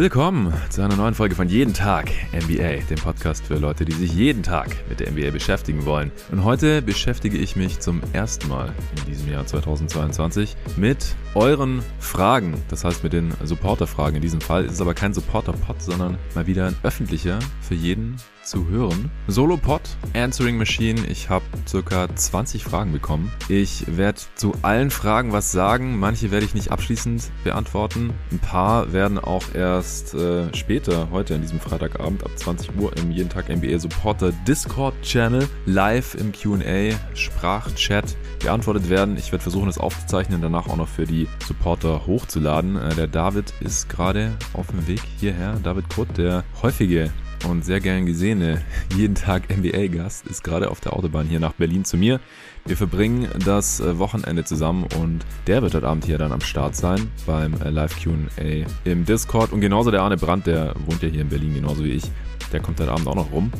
Willkommen zu einer neuen Folge von Jeden Tag NBA, dem Podcast für Leute, die sich jeden Tag mit der NBA beschäftigen wollen. Und heute beschäftige ich mich zum ersten Mal in diesem Jahr 2022 mit euren Fragen. Das heißt mit den Supporter-Fragen. In diesem Fall ist es aber kein Supporter-Pod, sondern mal wieder ein öffentlicher für jeden zu hören. Solo-Pod, Answering Machine. Ich habe circa 20 Fragen bekommen. Ich werde zu allen Fragen was sagen. Manche werde ich nicht abschließend beantworten. Ein paar werden auch erst äh, später, heute an diesem Freitagabend ab 20 Uhr im Jeden Tag NBA Supporter Discord Channel live im Q&A Sprachchat beantwortet werden. Ich werde versuchen, das aufzuzeichnen, danach auch noch für die Supporter hochzuladen. Äh, der David ist gerade auf dem Weg hierher. David Kurt, der häufige und sehr gern gesehene jeden Tag NBA-Gast ist gerade auf der Autobahn hier nach Berlin zu mir. Wir verbringen das äh, Wochenende zusammen und der wird heute Abend hier dann am Start sein beim äh, Live QA im Discord. Und genauso der Arne Brandt, der wohnt ja hier in Berlin, genauso wie ich. Der kommt heute Abend auch noch rum.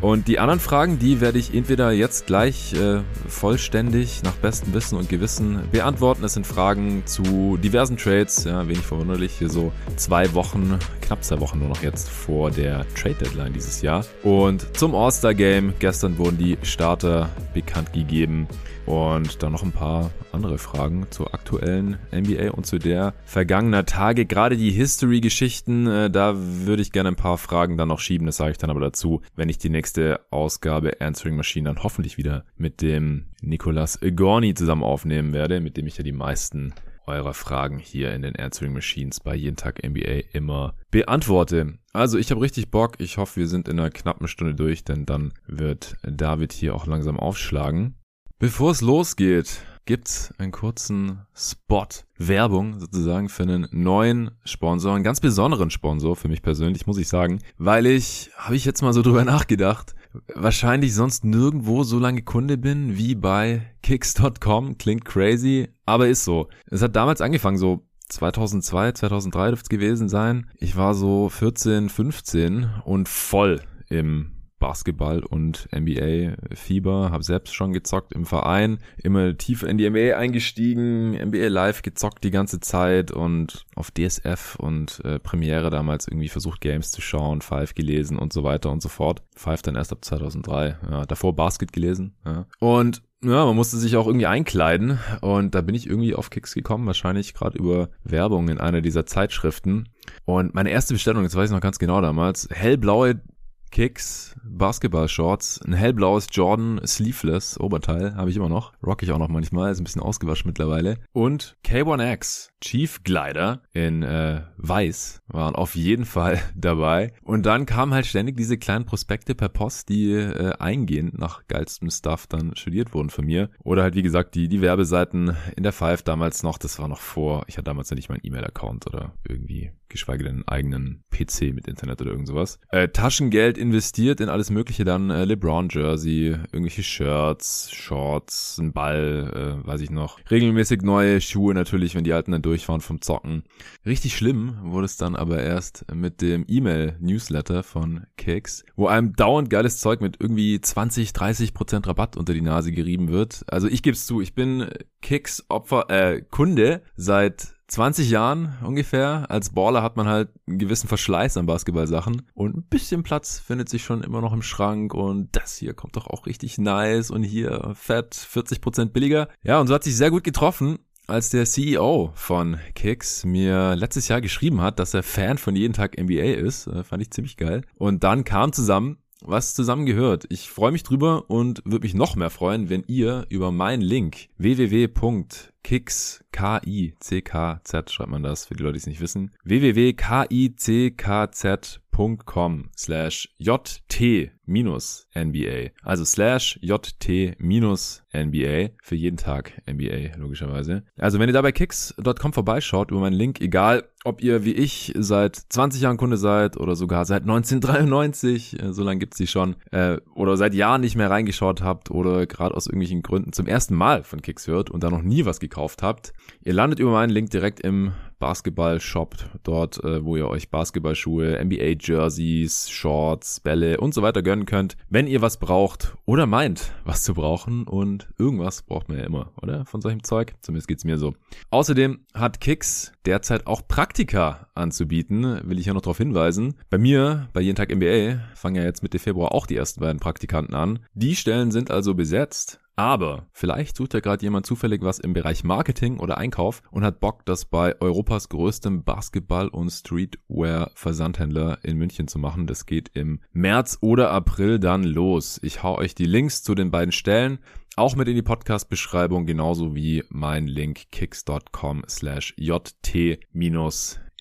Und die anderen Fragen, die werde ich entweder jetzt gleich äh, vollständig nach bestem Wissen und Gewissen beantworten. Es sind Fragen zu diversen Trades, ja, wenig verwunderlich, hier so zwei Wochen, knapp zwei Wochen nur noch jetzt vor der Trade Deadline dieses Jahr. Und zum All-Star Game, gestern wurden die Starter bekannt gegeben. Und dann noch ein paar andere Fragen zur aktuellen NBA und zu der vergangener Tage. Gerade die History-Geschichten, äh, da würde ich gerne ein paar Fragen dann noch schieben. Das sage ich dann aber dazu, wenn ich die nächste Ausgabe Answering Machine dann hoffentlich wieder mit dem Nicolas Gorni zusammen aufnehmen werde, mit dem ich ja die meisten eurer Fragen hier in den Answering Machines bei jeden Tag NBA immer beantworte. Also ich habe richtig Bock. Ich hoffe, wir sind in einer knappen Stunde durch, denn dann wird David hier auch langsam aufschlagen. Bevor es losgeht, gibt's einen kurzen Spot, Werbung sozusagen für einen neuen Sponsor, einen ganz besonderen Sponsor für mich persönlich, muss ich sagen, weil ich, habe ich jetzt mal so drüber nachgedacht, wahrscheinlich sonst nirgendwo so lange Kunde bin wie bei Kicks.com. Klingt crazy, aber ist so. Es hat damals angefangen, so 2002, 2003 dürfte es gewesen sein. Ich war so 14, 15 und voll im Basketball und NBA-Fieber, habe selbst schon gezockt im Verein, immer tiefer in die NBA eingestiegen, NBA Live gezockt die ganze Zeit und auf DSF und äh, Premiere damals irgendwie versucht Games zu schauen, Five gelesen und so weiter und so fort. Five dann erst ab 2003, ja, davor Basket gelesen. Ja. Und ja, man musste sich auch irgendwie einkleiden und da bin ich irgendwie auf Kicks gekommen, wahrscheinlich gerade über Werbung in einer dieser Zeitschriften. Und meine erste Bestellung, jetzt weiß ich noch ganz genau damals, hellblaue Kicks, Basketball-Shorts, ein hellblaues Jordan Sleeveless Oberteil, habe ich immer noch. Rock ich auch noch manchmal, ist ein bisschen ausgewaschen mittlerweile. Und K1X Chief Glider in äh, weiß waren auf jeden Fall dabei. Und dann kamen halt ständig diese kleinen Prospekte per Post, die äh, eingehend nach geilstem Stuff dann studiert wurden von mir. Oder halt wie gesagt die, die Werbeseiten in der Five damals noch, das war noch vor, ich hatte damals ja nicht meinen E-Mail-Account oder irgendwie geschweige denn einen eigenen PC mit Internet oder irgend sowas. Äh, Taschengeld investiert in alles mögliche, dann äh, LeBron-Jersey, irgendwelche Shirts, Shorts, ein Ball, äh, weiß ich noch. Regelmäßig neue Schuhe natürlich, wenn die alten dann durch waren vom Zocken. Richtig schlimm wurde es dann aber erst mit dem E-Mail-Newsletter von Kicks, wo einem dauernd geiles Zeug mit irgendwie 20, 30 Prozent Rabatt unter die Nase gerieben wird. Also ich gebe es zu, ich bin Kicks Opfer, äh, Kunde seit 20 Jahren ungefähr. Als Baller hat man halt einen gewissen Verschleiß an Basketballsachen und ein bisschen Platz findet sich schon immer noch im Schrank und das hier kommt doch auch richtig nice und hier fett 40% billiger. Ja, und so hat sich sehr gut getroffen als der CEO von Kicks mir letztes Jahr geschrieben hat, dass er Fan von jeden Tag NBA ist, äh, fand ich ziemlich geil. Und dann kam zusammen, was zusammengehört. Ich freue mich drüber und würde mich noch mehr freuen, wenn ihr über meinen Link www.kicks, K-I-C-K-Z schreibt man das, für die Leute, die es nicht wissen, www.kickz.com slash jt minus NBA. Also slash JT minus NBA für jeden Tag NBA, logischerweise. Also wenn ihr da bei kicks.com vorbeischaut über meinen Link, egal ob ihr wie ich seit 20 Jahren Kunde seid oder sogar seit 1993, äh, so lange gibt's die schon, äh, oder seit Jahren nicht mehr reingeschaut habt oder gerade aus irgendwelchen Gründen zum ersten Mal von Kicks hört und da noch nie was gekauft habt, ihr landet über meinen Link direkt im Basketball-Shop, dort, äh, wo ihr euch Basketballschuhe, NBA-Jerseys, Shorts, Bälle und so weiter gönnen könnt, wenn ihr was braucht oder meint, was zu brauchen. Und irgendwas braucht man ja immer, oder? Von solchem Zeug. Zumindest geht's mir so. Außerdem hat Kicks derzeit auch Praktika anzubieten, will ich ja noch darauf hinweisen. Bei mir, bei Jeden Tag NBA, fangen ja jetzt Mitte Februar auch die ersten beiden Praktikanten an. Die Stellen sind also besetzt. Aber vielleicht sucht ja gerade jemand zufällig was im Bereich Marketing oder Einkauf und hat Bock, das bei Europas größtem Basketball- und Streetwear-Versandhändler in München zu machen. Das geht im März oder April dann los. Ich hau euch die Links zu den beiden Stellen auch mit in die Podcast-Beschreibung, genauso wie mein Link kicks.com slash jt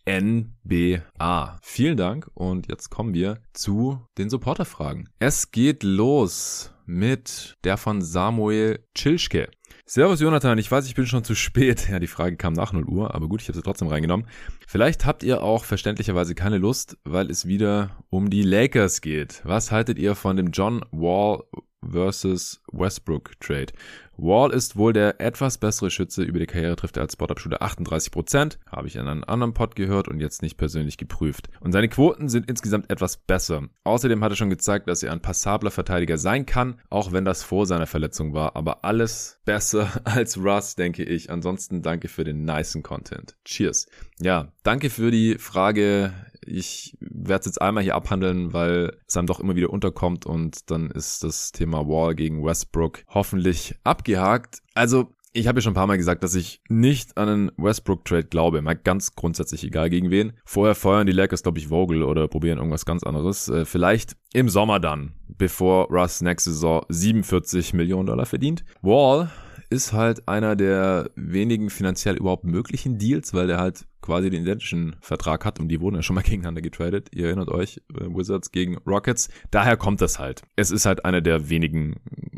NBA. Vielen Dank und jetzt kommen wir zu den Supporterfragen. Es geht los mit der von Samuel Chilschke. Servus Jonathan, ich weiß, ich bin schon zu spät. Ja, die Frage kam nach 0 Uhr, aber gut, ich habe sie trotzdem reingenommen. Vielleicht habt ihr auch verständlicherweise keine Lust, weil es wieder um die Lakers geht. Was haltet ihr von dem John Wall versus Westbrook Trade? Wall ist wohl der etwas bessere Schütze. Über die Karriere trifft er als Spot-Up-Shooter 38%. Habe ich in einem anderen Pod gehört und jetzt nicht persönlich geprüft. Und seine Quoten sind insgesamt etwas besser. Außerdem hat er schon gezeigt, dass er ein passabler Verteidiger sein kann, auch wenn das vor seiner Verletzung war. Aber alles besser als Russ, denke ich. Ansonsten danke für den nicen Content. Cheers. Ja, danke für die Frage ich werde es jetzt einmal hier abhandeln, weil es einem doch immer wieder unterkommt und dann ist das Thema Wall gegen Westbrook hoffentlich abgehakt. Also ich habe ja schon ein paar Mal gesagt, dass ich nicht an einen Westbrook-Trade glaube. Mal ganz grundsätzlich egal gegen wen. Vorher feuern die Lakers, glaube ich, Vogel oder probieren irgendwas ganz anderes. Äh, vielleicht im Sommer dann, bevor Russ nächste Saison 47 Millionen Dollar verdient. Wall ist halt einer der wenigen finanziell überhaupt möglichen Deals, weil der halt quasi den identischen Vertrag hat und die wurden ja schon mal gegeneinander getradet. Ihr erinnert euch, äh, Wizards gegen Rockets. Daher kommt das halt. Es ist halt einer der wenigen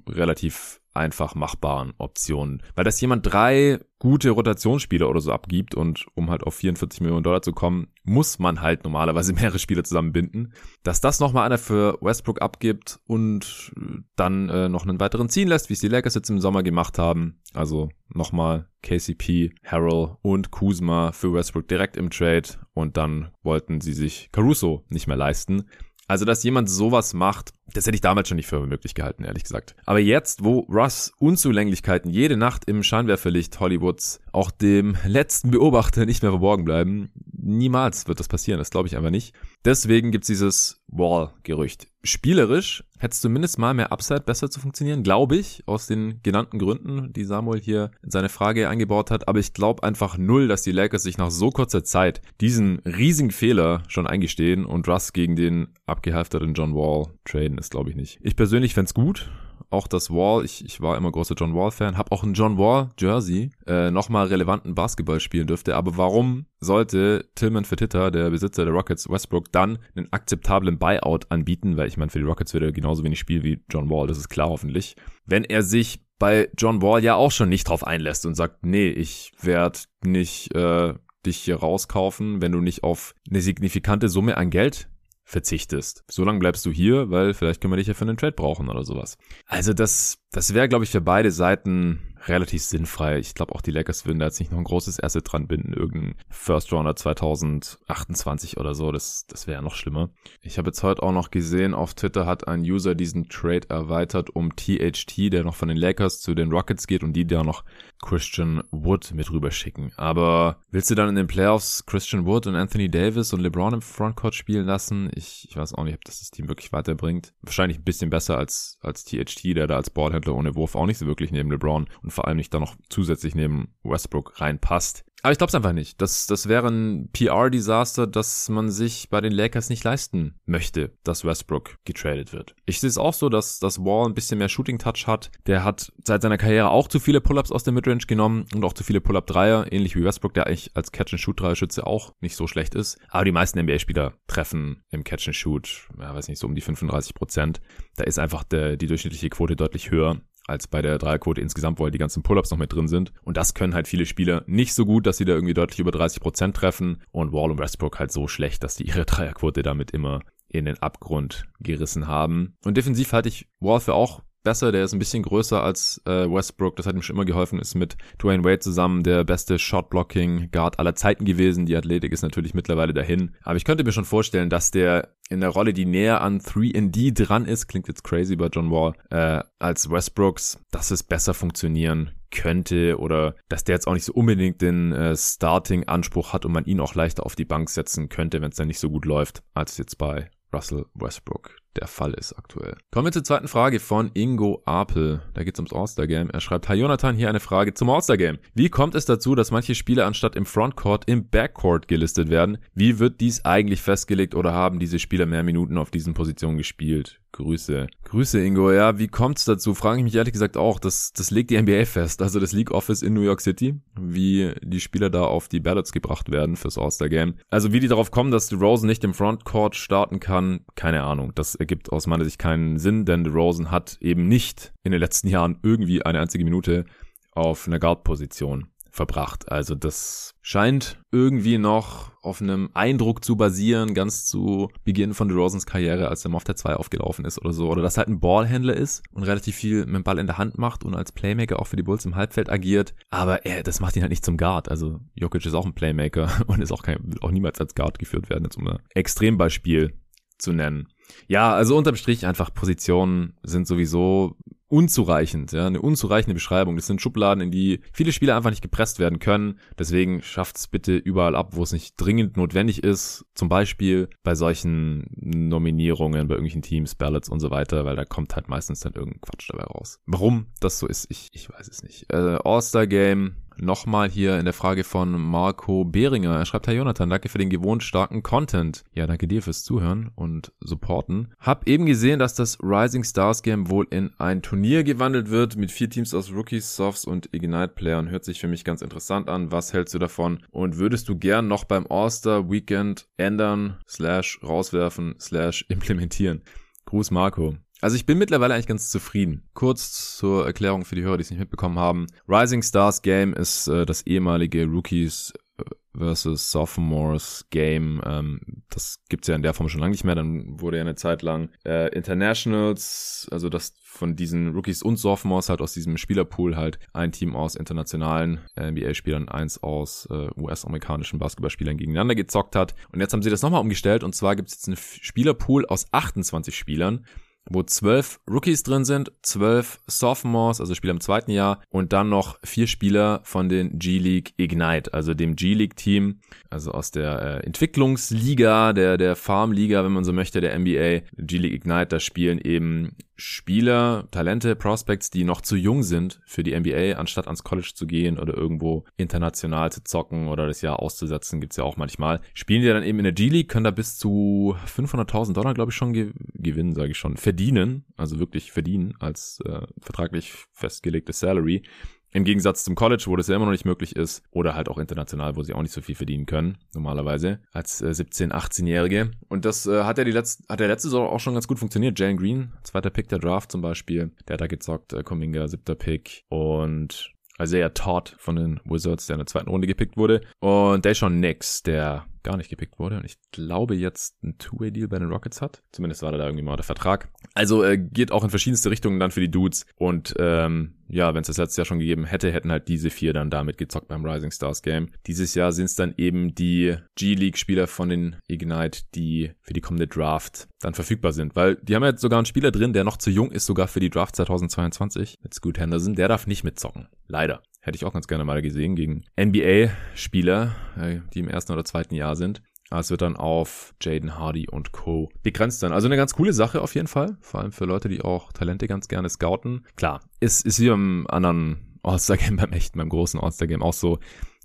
relativ einfach machbaren Optionen. Weil dass jemand drei gute Rotationsspieler oder so abgibt und um halt auf 44 Millionen Dollar zu kommen, muss man halt normalerweise mehrere Spieler zusammenbinden. Dass das nochmal einer für Westbrook abgibt und dann äh, noch einen weiteren ziehen lässt, wie es die Lakers jetzt im Sommer gemacht haben. Also nochmal KCP, Harrell und Kuzma für Westbrook direkt im Trade und dann wollten sie sich Caruso nicht mehr leisten. Also, dass jemand sowas macht, das hätte ich damals schon nicht für möglich gehalten, ehrlich gesagt. Aber jetzt, wo Russ Unzulänglichkeiten jede Nacht im Scheinwerferlicht Hollywoods auch dem letzten Beobachter nicht mehr verborgen bleiben, niemals wird das passieren, das glaube ich einfach nicht. Deswegen gibt's dieses Wall-Gerücht. Spielerisch hätte es zumindest mal mehr Upside besser zu funktionieren, glaube ich, aus den genannten Gründen, die Samuel hier in seine Frage eingebaut hat. Aber ich glaube einfach null, dass die Lakers sich nach so kurzer Zeit diesen riesigen Fehler schon eingestehen und Russ gegen den abgehalfterten John Wall traden, ist glaube ich nicht. Ich persönlich fände gut, auch das Wall, ich, ich war immer großer John Wall-Fan, habe auch ein John Wall-Jersey, äh, nochmal relevanten Basketball spielen dürfte. Aber warum sollte Tillman Fertitta, der Besitzer der Rockets, Westbrook, dann einen akzeptablen Buyout anbieten? Weil ich meine, für die Rockets wird er genauso wenig spielen wie John Wall, das ist klar hoffentlich. Wenn er sich bei John Wall ja auch schon nicht drauf einlässt und sagt, nee, ich werde nicht äh, dich hier rauskaufen, wenn du nicht auf eine signifikante Summe an Geld verzichtest. So lange bleibst du hier, weil vielleicht können wir dich ja für einen Trade brauchen oder sowas. Also das, das wäre, glaube ich, für beide Seiten relativ sinnfrei. Ich glaube auch die Lakers würden da jetzt nicht noch ein großes Asset dran binden, irgendein First Rounder 2028 oder so. Das, das wäre noch schlimmer. Ich habe jetzt heute auch noch gesehen, auf Twitter hat ein User diesen Trade erweitert um THT, der noch von den Lakers zu den Rockets geht und die da noch Christian Wood mit rüberschicken. Aber willst du dann in den Playoffs Christian Wood und Anthony Davis und LeBron im Frontcourt spielen lassen? Ich, ich weiß auch nicht, ob das das Team wirklich weiterbringt. Wahrscheinlich ein bisschen besser als, als THT, der da als Ballhändler ohne Wurf auch nicht so wirklich neben LeBron und vor allem nicht da noch zusätzlich neben Westbrook reinpasst. Aber ich glaube es einfach nicht. Das, das wäre ein PR-Desaster, das man sich bei den Lakers nicht leisten möchte, dass Westbrook getradet wird. Ich sehe es auch so, dass, dass Wall ein bisschen mehr Shooting-Touch hat. Der hat seit seiner Karriere auch zu viele Pull-Ups aus der Midrange genommen und auch zu viele Pull-Up-Dreier, ähnlich wie Westbrook, der eigentlich als Catch-and-Shoot-Dreierschütze auch nicht so schlecht ist. Aber die meisten NBA-Spieler treffen im Catch-and-Shoot, ja, weiß nicht, so um die 35 Prozent. Da ist einfach der, die durchschnittliche Quote deutlich höher als bei der Dreierquote insgesamt, wo halt die ganzen Pull-ups noch mit drin sind. Und das können halt viele Spieler nicht so gut, dass sie da irgendwie deutlich über 30 Prozent treffen. Und Wall und Westbrook halt so schlecht, dass die ihre Dreierquote damit immer in den Abgrund gerissen haben. Und defensiv halte ich Wall für auch besser, der ist ein bisschen größer als äh, Westbrook, das hat ihm schon immer geholfen, ist mit Dwayne Wade zusammen der beste Shot-Blocking-Guard aller Zeiten gewesen. Die Athletik ist natürlich mittlerweile dahin. Aber ich könnte mir schon vorstellen, dass der in der Rolle, die näher an 3D dran ist, klingt jetzt crazy bei John Wall, äh, als Westbrooks, dass es besser funktionieren könnte oder dass der jetzt auch nicht so unbedingt den äh, Starting-Anspruch hat und man ihn auch leichter auf die Bank setzen könnte, wenn es dann nicht so gut läuft, als jetzt bei Russell Westbrook der Fall ist aktuell. Kommen wir zur zweiten Frage von Ingo Apel. Da geht es ums All-Star-Game. Er schreibt, Hi Jonathan, hier eine Frage zum All-Star-Game. Wie kommt es dazu, dass manche Spieler anstatt im Frontcourt im Backcourt gelistet werden? Wie wird dies eigentlich festgelegt oder haben diese Spieler mehr Minuten auf diesen Positionen gespielt? Grüße. Grüße, Ingo. Ja, wie kommt's dazu? Frage ich mich ehrlich gesagt auch. Das, das legt die NBA fest. Also das League Office in New York City, wie die Spieler da auf die Ballots gebracht werden fürs All-Star-Game. Also wie die darauf kommen, dass DeRozan nicht im Frontcourt starten kann, keine Ahnung. Das ergibt aus meiner Sicht keinen Sinn, denn DeRozan hat eben nicht in den letzten Jahren irgendwie eine einzige Minute auf einer Guard-Position verbracht. Also das scheint irgendwie noch auf einem Eindruck zu basieren, ganz zu Beginn von DeRozans Karriere, als er mal auf der 2 aufgelaufen ist oder so. Oder dass er halt ein Ballhändler ist und relativ viel mit dem Ball in der Hand macht und als Playmaker auch für die Bulls im Halbfeld agiert. Aber er, das macht ihn halt nicht zum Guard. Also Jokic ist auch ein Playmaker und ist auch, kein, will auch niemals als Guard geführt werden, jetzt um ein Extrembeispiel zu nennen. Ja, also unterm Strich einfach Positionen sind sowieso unzureichend, ja, eine unzureichende Beschreibung. Das sind Schubladen, in die viele Spieler einfach nicht gepresst werden können. Deswegen schafft's bitte überall ab, wo es nicht dringend notwendig ist. Zum Beispiel bei solchen Nominierungen, bei irgendwelchen Teams, Ballots und so weiter, weil da kommt halt meistens dann irgendein Quatsch dabei raus. Warum das so ist, ich, ich weiß es nicht. Äh, All-Star Game, Nochmal hier in der Frage von Marco Behringer. Er schreibt, Herr Jonathan, danke für den gewohnt starken Content. Ja, danke dir fürs Zuhören und Supporten. Hab eben gesehen, dass das Rising Stars Game wohl in ein Turnier gewandelt wird mit vier Teams aus Rookies, Softs und Ignite Playern. Hört sich für mich ganz interessant an. Was hältst du davon? Und würdest du gern noch beim All-Star Weekend ändern, slash rauswerfen, slash implementieren? Gruß Marco. Also ich bin mittlerweile eigentlich ganz zufrieden. Kurz zur Erklärung für die Hörer, die es nicht mitbekommen haben. Rising Stars Game ist äh, das ehemalige Rookies äh, versus Sophomores Game. Ähm, das gibt's ja in der Form schon lange nicht mehr. Dann wurde ja eine Zeit lang äh, Internationals, also das von diesen Rookies und Sophomores halt aus diesem Spielerpool halt ein Team aus internationalen äh, NBA-Spielern, eins aus äh, US-amerikanischen Basketballspielern gegeneinander gezockt hat. Und jetzt haben sie das nochmal umgestellt und zwar gibt's jetzt einen Spielerpool aus 28 Spielern wo zwölf Rookies drin sind, zwölf Sophomores, also Spieler im zweiten Jahr und dann noch vier Spieler von den G-League Ignite, also dem G-League-Team, also aus der äh, Entwicklungsliga, der, der Farmliga, wenn man so möchte, der NBA, G-League Ignite, da spielen eben Spieler, Talente, Prospects, die noch zu jung sind für die NBA, anstatt ans College zu gehen oder irgendwo international zu zocken oder das Jahr auszusetzen, gibt's ja auch manchmal. Spielen die dann eben in der G-League, können da bis zu 500.000 Dollar, glaube ich, schon ge gewinnen, sage ich schon, verdienen, also wirklich verdienen als äh, vertraglich festgelegtes Salary. Im Gegensatz zum College, wo das ja immer noch nicht möglich ist, oder halt auch international, wo sie auch nicht so viel verdienen können, normalerweise, als äh, 17-, 18-Jährige. Und das äh, hat ja die letzte, hat der letzte Saison auch schon ganz gut funktioniert. Jalen Green, zweiter Pick der Draft zum Beispiel, der hat da gezockt, äh, Kuminga, siebter Pick und Isaiah Todd von den Wizards, der in der zweiten Runde gepickt wurde. Und Deshaun Nix, der gar nicht gepickt wurde und ich glaube jetzt ein Two-Way-Deal bei den Rockets hat. Zumindest war da irgendwie mal der Vertrag. Also äh, geht auch in verschiedenste Richtungen dann für die Dudes und ähm, ja, wenn es das letztes Jahr schon gegeben hätte, hätten halt diese vier dann damit gezockt beim Rising Stars Game. Dieses Jahr sind es dann eben die G-League-Spieler von den Ignite, die für die kommende Draft dann verfügbar sind. Weil die haben jetzt sogar einen Spieler drin, der noch zu jung ist, sogar für die Draft 2022 mit Scoot Henderson. Der darf nicht mitzocken. Leider. Hätte ich auch ganz gerne mal gesehen gegen NBA-Spieler, äh, die im ersten oder zweiten Jahr sind. Aber es wird dann auf Jaden Hardy und Co. begrenzt sein. Also eine ganz coole Sache auf jeden Fall. Vor allem für Leute, die auch Talente ganz gerne scouten. Klar, ist, ist wie beim anderen All-Star-Game, beim echten, beim großen All-Star-Game auch so,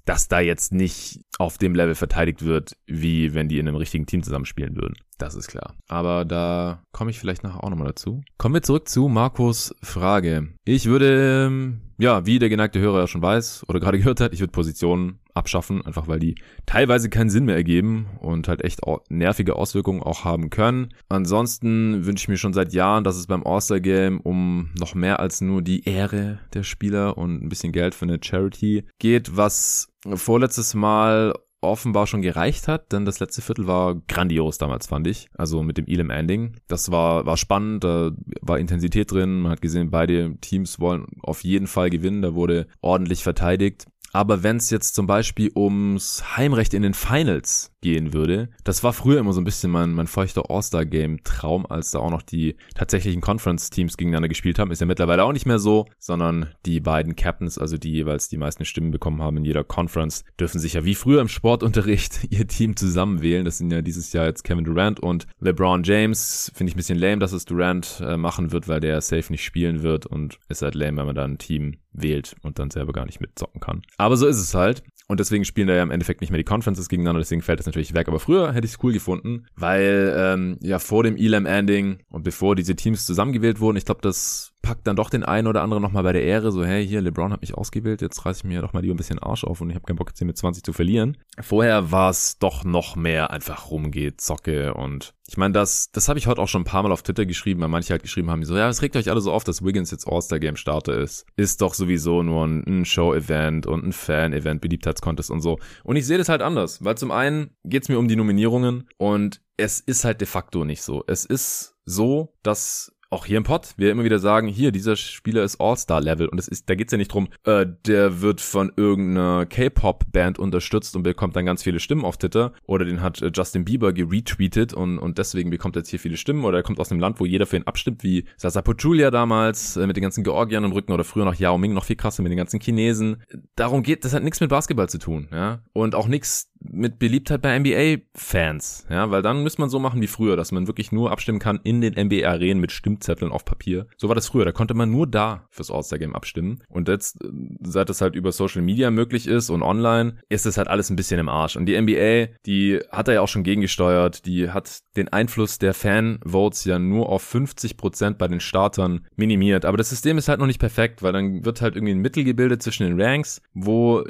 dass da jetzt nicht auf dem Level verteidigt wird, wie wenn die in einem richtigen Team zusammenspielen würden. Das ist klar. Aber da komme ich vielleicht nachher auch nochmal dazu. Kommen wir zurück zu Markus Frage. Ich würde, ähm, ja, wie der geneigte Hörer ja schon weiß oder gerade gehört hat, ich würde Positionen abschaffen, einfach weil die teilweise keinen Sinn mehr ergeben und halt echt nervige Auswirkungen auch haben können. Ansonsten wünsche ich mir schon seit Jahren, dass es beim All-Star-Game um noch mehr als nur die Ehre der Spieler und ein bisschen Geld für eine Charity geht, was vorletztes Mal offenbar schon gereicht hat, denn das letzte Viertel war grandios damals, fand ich. Also mit dem Elam Ending. Das war, war spannend, da war Intensität drin. Man hat gesehen, beide Teams wollen auf jeden Fall gewinnen. Da wurde ordentlich verteidigt. Aber wenn es jetzt zum Beispiel ums Heimrecht in den Finals gehen würde, das war früher immer so ein bisschen mein, mein feuchter All-Star-Game-Traum, als da auch noch die tatsächlichen Conference-Teams gegeneinander gespielt haben. Ist ja mittlerweile auch nicht mehr so, sondern die beiden Captains, also die jeweils die meisten Stimmen bekommen haben in jeder Conference, dürfen sich ja wie früher im Sportunterricht ihr Team zusammenwählen. Das sind ja dieses Jahr jetzt Kevin Durant und LeBron James. Finde ich ein bisschen lame, dass es Durant äh, machen wird, weil der safe nicht spielen wird und ist halt lame, wenn man da ein Team wählt und dann selber gar nicht mitzocken kann. Aber so ist es halt. Und deswegen spielen da ja im Endeffekt nicht mehr die Conferences gegeneinander, deswegen fällt das natürlich weg. Aber früher hätte ich es cool gefunden, weil ähm, ja vor dem Elam-Ending und bevor diese Teams zusammengewählt wurden, ich glaube, das packt dann doch den einen oder anderen nochmal bei der Ehre, so, hey, hier, LeBron hat mich ausgewählt, jetzt reiß ich mir doch mal lieber ein bisschen Arsch auf und ich habe keinen Bock, jetzt hier mit 20 zu verlieren. Vorher war es doch noch mehr einfach rumgeht, Zocke und ich meine, das, das habe ich heute auch schon ein paar Mal auf Twitter geschrieben, weil manche halt geschrieben haben, so, ja, es regt euch alle so auf, dass Wiggins jetzt All-Star-Game-Starter ist. Ist doch sowieso nur ein, ein Show-Event und ein Fan-Event, Beliebtheitscontest und so. Und ich sehe das halt anders, weil zum einen geht's mir um die Nominierungen und es ist halt de facto nicht so. Es ist so, dass auch hier im Pod, wir immer wieder sagen, hier, dieser Spieler ist All-Star-Level und es ist, da geht's ja nicht drum, äh, der wird von irgendeiner K-Pop-Band unterstützt und bekommt dann ganz viele Stimmen auf Twitter oder den hat äh, Justin Bieber geretweetet und, und deswegen bekommt er jetzt hier viele Stimmen oder er kommt aus einem Land, wo jeder für ihn abstimmt, wie Sasa Julia damals äh, mit den ganzen Georgiern im Rücken oder früher noch Yao Ming noch viel krasser mit den ganzen Chinesen. Darum geht, das hat nichts mit Basketball zu tun, ja, und auch nichts mit Beliebtheit bei NBA-Fans, ja, weil dann müsste man so machen wie früher, dass man wirklich nur abstimmen kann in den NBA-Arenen mit Stimmzetteln auf Papier. So war das früher, da konnte man nur da fürs All-Star-Game abstimmen. Und jetzt, seit das halt über Social Media möglich ist und online, ist das halt alles ein bisschen im Arsch. Und die NBA, die hat da ja auch schon gegengesteuert, die hat den Einfluss der Fan-Votes ja nur auf 50 Prozent bei den Startern minimiert. Aber das System ist halt noch nicht perfekt, weil dann wird halt irgendwie ein Mittel gebildet zwischen den Ranks. Wo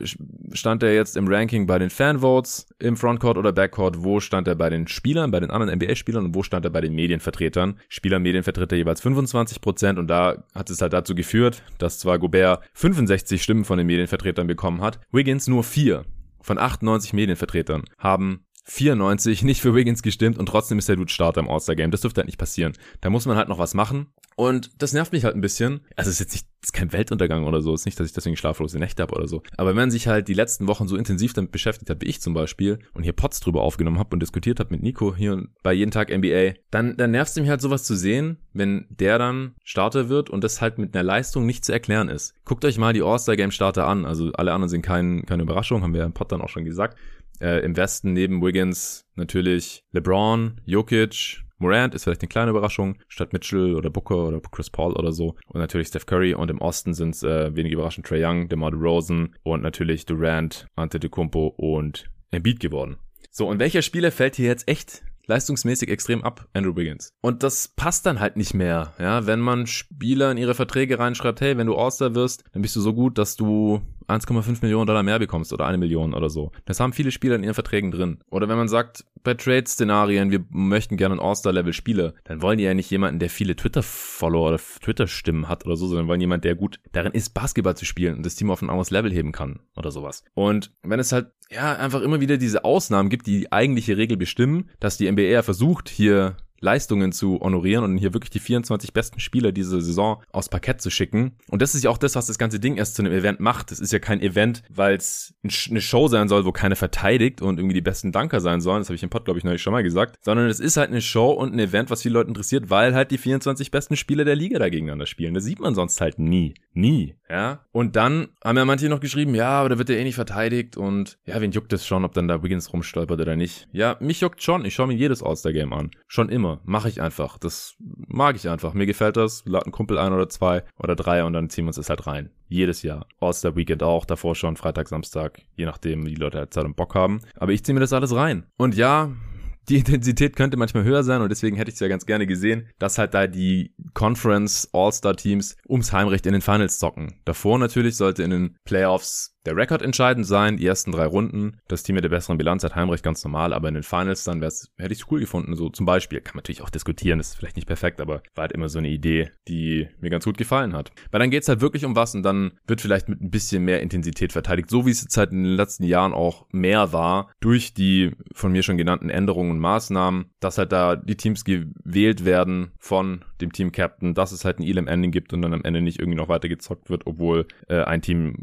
stand er jetzt im Ranking bei den Fan-Votes? Courts, im Frontcourt oder Backcourt, wo stand er bei den Spielern, bei den anderen NBA-Spielern und wo stand er bei den Medienvertretern. Spieler, Medienvertreter jeweils 25 Prozent und da hat es halt dazu geführt, dass zwar Gobert 65 Stimmen von den Medienvertretern bekommen hat, Wiggins nur vier von 98 Medienvertretern haben 94 nicht für Wiggins gestimmt und trotzdem ist der Dude Starter im All-Star-Game. Das dürfte halt nicht passieren. Da muss man halt noch was machen. Und das nervt mich halt ein bisschen. Also es ist jetzt nicht, ist kein Weltuntergang oder so. Es ist nicht, dass ich deswegen schlaflose Nächte habe oder so. Aber wenn man sich halt die letzten Wochen so intensiv damit beschäftigt hat, wie ich zum Beispiel, und hier Pots drüber aufgenommen habe und diskutiert habe mit Nico hier bei jeden Tag NBA, dann, dann nervt es mich halt sowas zu sehen, wenn der dann Starter wird und das halt mit einer Leistung nicht zu erklären ist. Guckt euch mal die All-Star-Game-Starter an. Also alle anderen sind kein, keine Überraschung, haben wir im Pod dann auch schon gesagt. Äh, Im Westen neben Wiggins natürlich LeBron, Jokic, Morant ist vielleicht eine kleine Überraschung, statt Mitchell oder Booker oder Chris Paul oder so. Und natürlich Steph Curry. Und im Osten sind es äh, wenig überraschend Trey Young, DeMar DeRozan und natürlich Durant, Antetokounmpo und Embiid geworden. So, und welcher Spieler fällt hier jetzt echt leistungsmäßig extrem ab, Andrew Wiggins. Und das passt dann halt nicht mehr, ja, wenn man Spieler in ihre Verträge reinschreibt, hey, wenn du All-Star wirst, dann bist du so gut, dass du 1,5 Millionen Dollar mehr bekommst oder eine Million oder so. Das haben viele Spieler in ihren Verträgen drin. Oder wenn man sagt, bei Trade-Szenarien, wir möchten gerne einen All-Star-Level-Spieler, dann wollen die ja nicht jemanden, der viele Twitter-Follower oder Twitter-Stimmen hat oder so, sondern wollen jemanden, der gut darin ist, Basketball zu spielen und das Team auf ein anderes Level heben kann oder sowas. Und wenn es halt, ja, einfach immer wieder diese Ausnahmen gibt, die die eigentliche Regel bestimmen, dass die NBA versucht, hier Leistungen zu honorieren und hier wirklich die 24 besten Spieler diese Saison aufs Parkett zu schicken. Und das ist ja auch das, was das ganze Ding erst zu einem Event macht. Es ist ja kein Event, weil es eine Show sein soll, wo keiner verteidigt und irgendwie die besten Danker sein sollen. Das habe ich im Pod, glaube ich, neulich schon mal gesagt. Sondern es ist halt eine Show und ein Event, was viele Leute interessiert, weil halt die 24 besten Spieler der Liga da gegeneinander spielen. Das sieht man sonst halt nie. Nie. Ja. Und dann haben ja manche noch geschrieben, ja, aber da wird der eh nicht verteidigt und ja, wen juckt es schon, ob dann da Wiggins rumstolpert oder nicht. Ja, mich juckt schon. Ich schaue mir jedes All-Star-Game an. Schon immer immer. Mache ich einfach. Das mag ich einfach. Mir gefällt das. Lad einen Kumpel ein oder zwei oder drei und dann ziehen wir uns das halt rein. Jedes Jahr. All-Star Weekend auch. Davor schon Freitag, Samstag. Je nachdem, wie die Leute halt Zeit und Bock haben. Aber ich ziehe mir das alles rein. Und ja, die Intensität könnte manchmal höher sein und deswegen hätte ich es ja ganz gerne gesehen, dass halt da die Conference All-Star Teams ums Heimrecht in den Finals zocken. Davor natürlich sollte in den Playoffs der Rekord entscheidend sein, die ersten drei Runden. Das Team mit der besseren Bilanz hat Heimrecht ganz normal, aber in den Finals dann hätte ich es cool gefunden. So zum Beispiel, kann man natürlich auch diskutieren, ist vielleicht nicht perfekt, aber war halt immer so eine Idee, die mir ganz gut gefallen hat. Weil dann geht's halt wirklich um was und dann wird vielleicht mit ein bisschen mehr Intensität verteidigt, so wie es jetzt halt in den letzten Jahren auch mehr war, durch die von mir schon genannten Änderungen und Maßnahmen, dass halt da die Teams gewählt werden von dem Team Captain, dass es halt ein Elam Ending gibt und dann am Ende nicht irgendwie noch weiter gezockt wird, obwohl äh, ein Team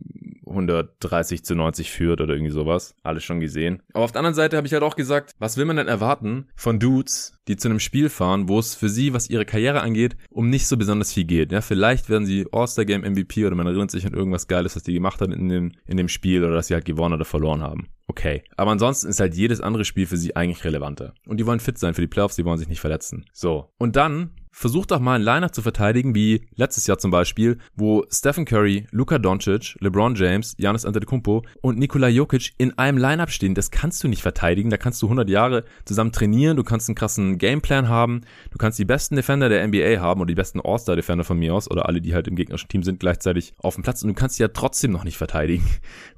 130 zu 90 führt oder irgendwie sowas. Alles schon gesehen. Aber auf der anderen Seite habe ich halt auch gesagt, was will man denn erwarten von Dudes, die zu einem Spiel fahren, wo es für sie, was ihre Karriere angeht, um nicht so besonders viel geht. Ja, vielleicht werden sie All-Star-Game MVP oder man erinnert sich an irgendwas Geiles, was die gemacht hat in dem, in dem Spiel oder dass sie halt gewonnen oder verloren haben. Okay. Aber ansonsten ist halt jedes andere Spiel für sie eigentlich relevanter. Und die wollen fit sein für die Playoffs, die wollen sich nicht verletzen. So. Und dann versucht doch mal ein Lineup zu verteidigen, wie letztes Jahr zum Beispiel, wo Stephen Curry, Luka Doncic, LeBron James, Giannis Antetokounmpo und Nikola Jokic in einem Lineup stehen. Das kannst du nicht verteidigen. Da kannst du 100 Jahre zusammen trainieren. Du kannst einen krassen Gameplan haben. Du kannst die besten Defender der NBA haben oder die besten All-Star-Defender von mir aus oder alle, die halt im gegnerischen Team sind, gleichzeitig auf dem Platz. Und du kannst sie ja trotzdem noch nicht verteidigen.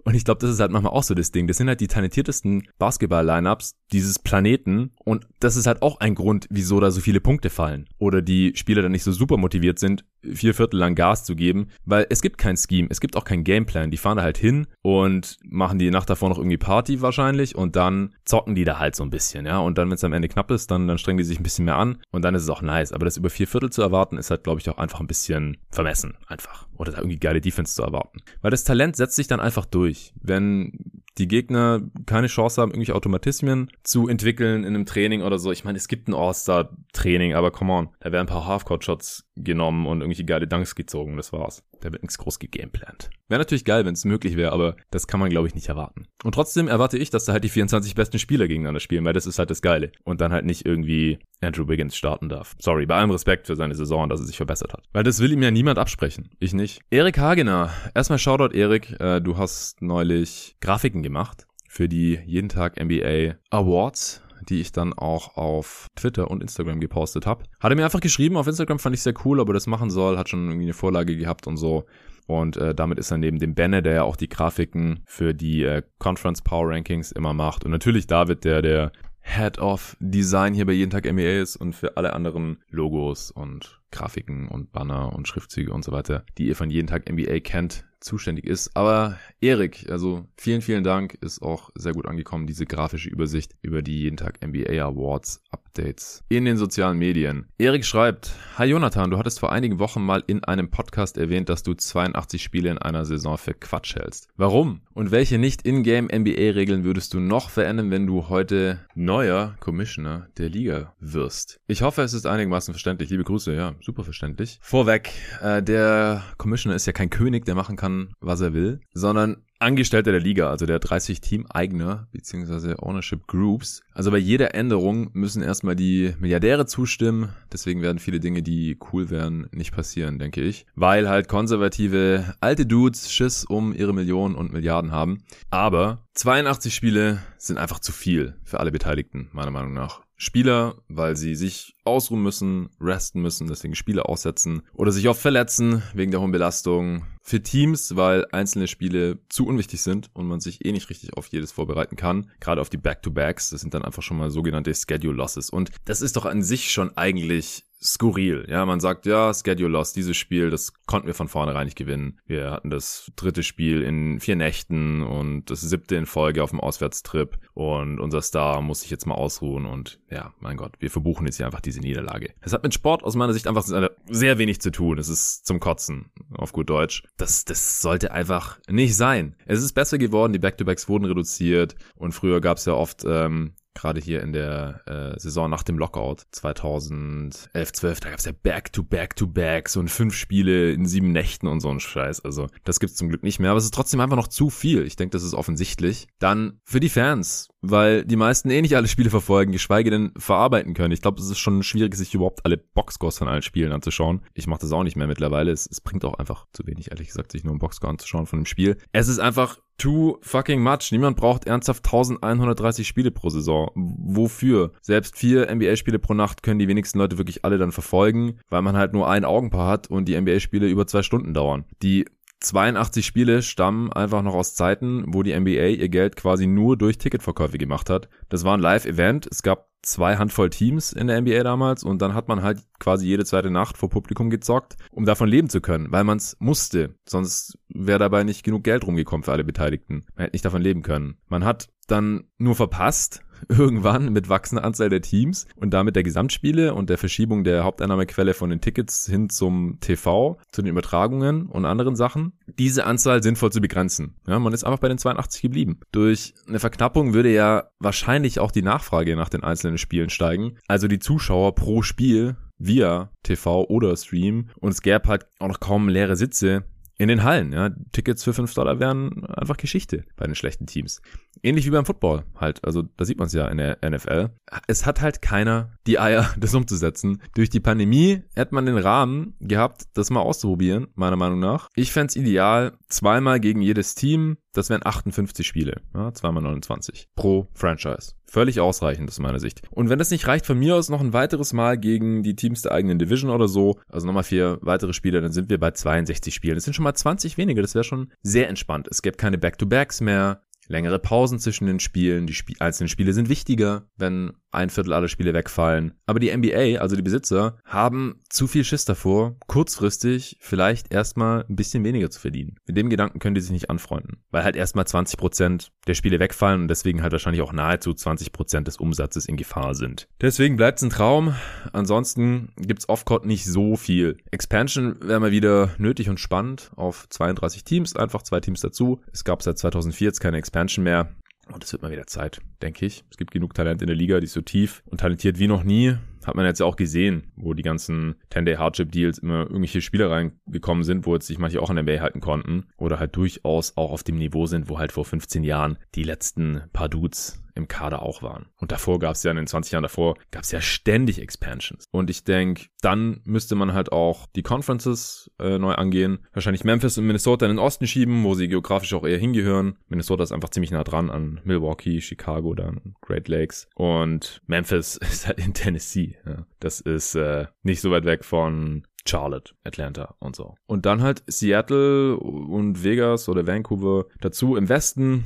Und ich glaube, das ist halt manchmal auch so das Ding. Das sind halt die talentiertesten Basketball-Lineups dieses Planeten. Und das ist halt auch ein Grund, wieso da so viele Punkte fallen. Oder die Spieler dann nicht so super motiviert sind, vier Viertel lang Gas zu geben, weil es gibt kein Scheme, es gibt auch kein Gameplan. Die fahren da halt hin und machen die Nacht davor noch irgendwie Party wahrscheinlich und dann zocken die da halt so ein bisschen, ja. Und dann, wenn es am Ende knapp ist, dann, dann strengen die sich ein bisschen mehr an und dann ist es auch nice. Aber das über vier Viertel zu erwarten, ist halt, glaube ich, auch einfach ein bisschen vermessen, einfach. Oder da irgendwie geile Defense zu erwarten. Weil das Talent setzt sich dann einfach durch. Wenn die Gegner keine Chance haben, irgendwelche Automatismen zu entwickeln in einem Training oder so. Ich meine, es gibt ein All-Star-Training, aber come on, da werden ein paar Half-Court-Shots genommen und irgendwelche geile Dunks gezogen, das war's. Da wird nichts groß gegameplant. Wäre natürlich geil, wenn es möglich wäre, aber das kann man, glaube ich, nicht erwarten. Und trotzdem erwarte ich, dass da halt die 24 besten Spieler gegeneinander spielen, weil das ist halt das Geile. Und dann halt nicht irgendwie Andrew Wiggins starten darf. Sorry, bei allem Respekt für seine Saison, dass er sich verbessert hat. Weil das will ihm ja niemand absprechen. Ich nicht. Erik Hagener. Erstmal Shoutout, Erik. Äh, du hast neulich Grafiken gemacht für die jeden Tag NBA Awards die ich dann auch auf Twitter und Instagram gepostet habe. Hat er mir einfach geschrieben, auf Instagram fand ich sehr cool, aber das machen soll, hat schon irgendwie eine Vorlage gehabt und so. Und äh, damit ist er neben dem Banner, der ja auch die Grafiken für die äh, Conference Power Rankings immer macht. Und natürlich David, der der Head of Design hier bei Jeden Tag MEA ist und für alle anderen Logos und Grafiken und Banner und Schriftzüge und so weiter, die ihr von Jeden Tag NBA kennt, zuständig ist. Aber Erik, also vielen, vielen Dank, ist auch sehr gut angekommen, diese grafische Übersicht über die jeden Tag NBA Awards Updates in den sozialen Medien. Erik schreibt, Hi Jonathan, du hattest vor einigen Wochen mal in einem Podcast erwähnt, dass du 82 Spiele in einer Saison für Quatsch hältst. Warum? Und welche nicht in-game NBA-Regeln würdest du noch verändern, wenn du heute neuer Commissioner der Liga wirst? Ich hoffe, es ist einigermaßen verständlich. Liebe Grüße, ja, super verständlich. Vorweg, äh, der Commissioner ist ja kein König, der machen kann, was er will, sondern Angestellter der Liga, also der 30 Team-Eigner bzw. Ownership Groups. Also bei jeder Änderung müssen erstmal die Milliardäre zustimmen. Deswegen werden viele Dinge, die cool wären, nicht passieren, denke ich. Weil halt konservative alte Dudes Schiss um ihre Millionen und Milliarden haben. Aber 82 Spiele sind einfach zu viel für alle Beteiligten, meiner Meinung nach. Spieler, weil sie sich ausruhen müssen, resten müssen, deswegen Spiele aussetzen oder sich oft verletzen wegen der hohen Belastung. Für Teams, weil einzelne Spiele zu unwichtig sind und man sich eh nicht richtig auf jedes vorbereiten kann. Gerade auf die Back-to-Backs, das sind dann einfach schon mal sogenannte Schedule Losses. Und das ist doch an sich schon eigentlich skurril. Ja, man sagt, ja, Schedule Loss, dieses Spiel, das konnten wir von vornherein nicht gewinnen. Wir hatten das dritte Spiel in vier Nächten und das siebte in Folge auf dem Auswärtstrip und unser Star muss sich jetzt mal ausruhen und ja, mein Gott, wir verbuchen jetzt hier einfach diese Niederlage. Es hat mit Sport aus meiner Sicht einfach sehr wenig zu tun. Es ist zum Kotzen, auf gut Deutsch. Das, das sollte einfach nicht sein. Es ist besser geworden, die Back-to-Backs wurden reduziert und früher gab es ja oft ähm, gerade hier in der äh, Saison nach dem Lockout 2011, 12, da gab's ja Back-to-Back-to-Back, so ein fünf Spiele in sieben Nächten und so ein Scheiß. Also das gibt's zum Glück nicht mehr, aber es ist trotzdem einfach noch zu viel. Ich denke, das ist offensichtlich. Dann für die Fans, weil die meisten eh nicht alle Spiele verfolgen, geschweige denn verarbeiten können. Ich glaube, es ist schon schwierig, sich überhaupt alle Boxscores von allen Spielen anzuschauen. Ich mache das auch nicht mehr mittlerweile. Es, es bringt auch einfach zu wenig, ehrlich gesagt, sich nur einen Boxscore anzuschauen von dem Spiel. Es ist einfach too fucking much. Niemand braucht ernsthaft 1130 Spiele pro Saison. Wofür? Selbst vier NBA-Spiele pro Nacht können die wenigsten Leute wirklich alle dann verfolgen, weil man halt nur ein Augenpaar hat und die NBA-Spiele über zwei Stunden dauern. Die 82 Spiele stammen einfach noch aus Zeiten, wo die NBA ihr Geld quasi nur durch Ticketverkäufe gemacht hat. Das war ein Live-Event. Es gab zwei Handvoll Teams in der NBA damals und dann hat man halt quasi jede zweite Nacht vor Publikum gezockt, um davon leben zu können, weil man es musste. Sonst wäre dabei nicht genug Geld rumgekommen für alle Beteiligten. Man hätte nicht davon leben können. Man hat dann nur verpasst, irgendwann mit wachsender Anzahl der Teams und damit der Gesamtspiele und der Verschiebung der Haupteinnahmequelle von den Tickets hin zum TV, zu den Übertragungen und anderen Sachen, diese Anzahl sinnvoll zu begrenzen. Ja, man ist einfach bei den 82 geblieben. Durch eine Verknappung würde ja wahrscheinlich auch die Nachfrage nach den einzelnen Spielen steigen. Also die Zuschauer pro Spiel via TV oder Stream und es gäbe halt auch noch kaum leere Sitze in den Hallen. Ja. Tickets für 5 Dollar wären einfach Geschichte bei den schlechten Teams. Ähnlich wie beim Football halt. Also da sieht man es ja in der NFL. Es hat halt keiner die Eier, das umzusetzen. Durch die Pandemie hätte man den Rahmen gehabt, das mal auszuprobieren, meiner Meinung nach. Ich fände ideal, zweimal gegen jedes Team. Das wären 58 Spiele. Ja, zweimal 29 pro Franchise. Völlig ausreichend aus meiner Sicht. Und wenn das nicht reicht, von mir aus noch ein weiteres Mal gegen die Teams der eigenen Division oder so, also nochmal vier weitere Spiele, dann sind wir bei 62 Spielen. Das sind schon mal 20 weniger, das wäre schon sehr entspannt. Es gäbe keine Back-to-Backs mehr, längere Pausen zwischen den Spielen, die Sp einzelnen Spiele sind wichtiger, wenn ein Viertel aller Spiele wegfallen. Aber die NBA, also die Besitzer, haben zu viel Schiss davor, kurzfristig vielleicht erstmal ein bisschen weniger zu verdienen. Mit dem Gedanken können die sich nicht anfreunden, weil halt erstmal 20% der Spiele wegfallen und deswegen halt wahrscheinlich auch nahezu 20% des Umsatzes in Gefahr sind. Deswegen bleibt es ein Traum. Ansonsten gibt's Offcourt nicht so viel. Expansion wäre mal wieder nötig und spannend auf 32 Teams, einfach zwei Teams dazu. Es gab seit 2004 jetzt keine Expansion mehr. Und es wird mal wieder Zeit, denke ich. Es gibt genug Talent in der Liga, die ist so tief und talentiert wie noch nie. Hat man jetzt ja auch gesehen, wo die ganzen 10-Day-Hardship-Deals immer irgendwelche Spieler reingekommen sind, wo jetzt sich manche auch in der Bay halten konnten. Oder halt durchaus auch auf dem Niveau sind, wo halt vor 15 Jahren die letzten paar Dudes im Kader auch waren. Und davor gab es ja in den 20 Jahren davor, gab es ja ständig Expansions. Und ich denke, dann müsste man halt auch die Conferences äh, neu angehen. Wahrscheinlich Memphis und Minnesota in den Osten schieben, wo sie geografisch auch eher hingehören. Minnesota ist einfach ziemlich nah dran an Milwaukee, Chicago, dann Great Lakes. Und Memphis ist halt in Tennessee. Ja. Das ist äh, nicht so weit weg von Charlotte, Atlanta und so. Und dann halt Seattle und Vegas oder Vancouver dazu im Westen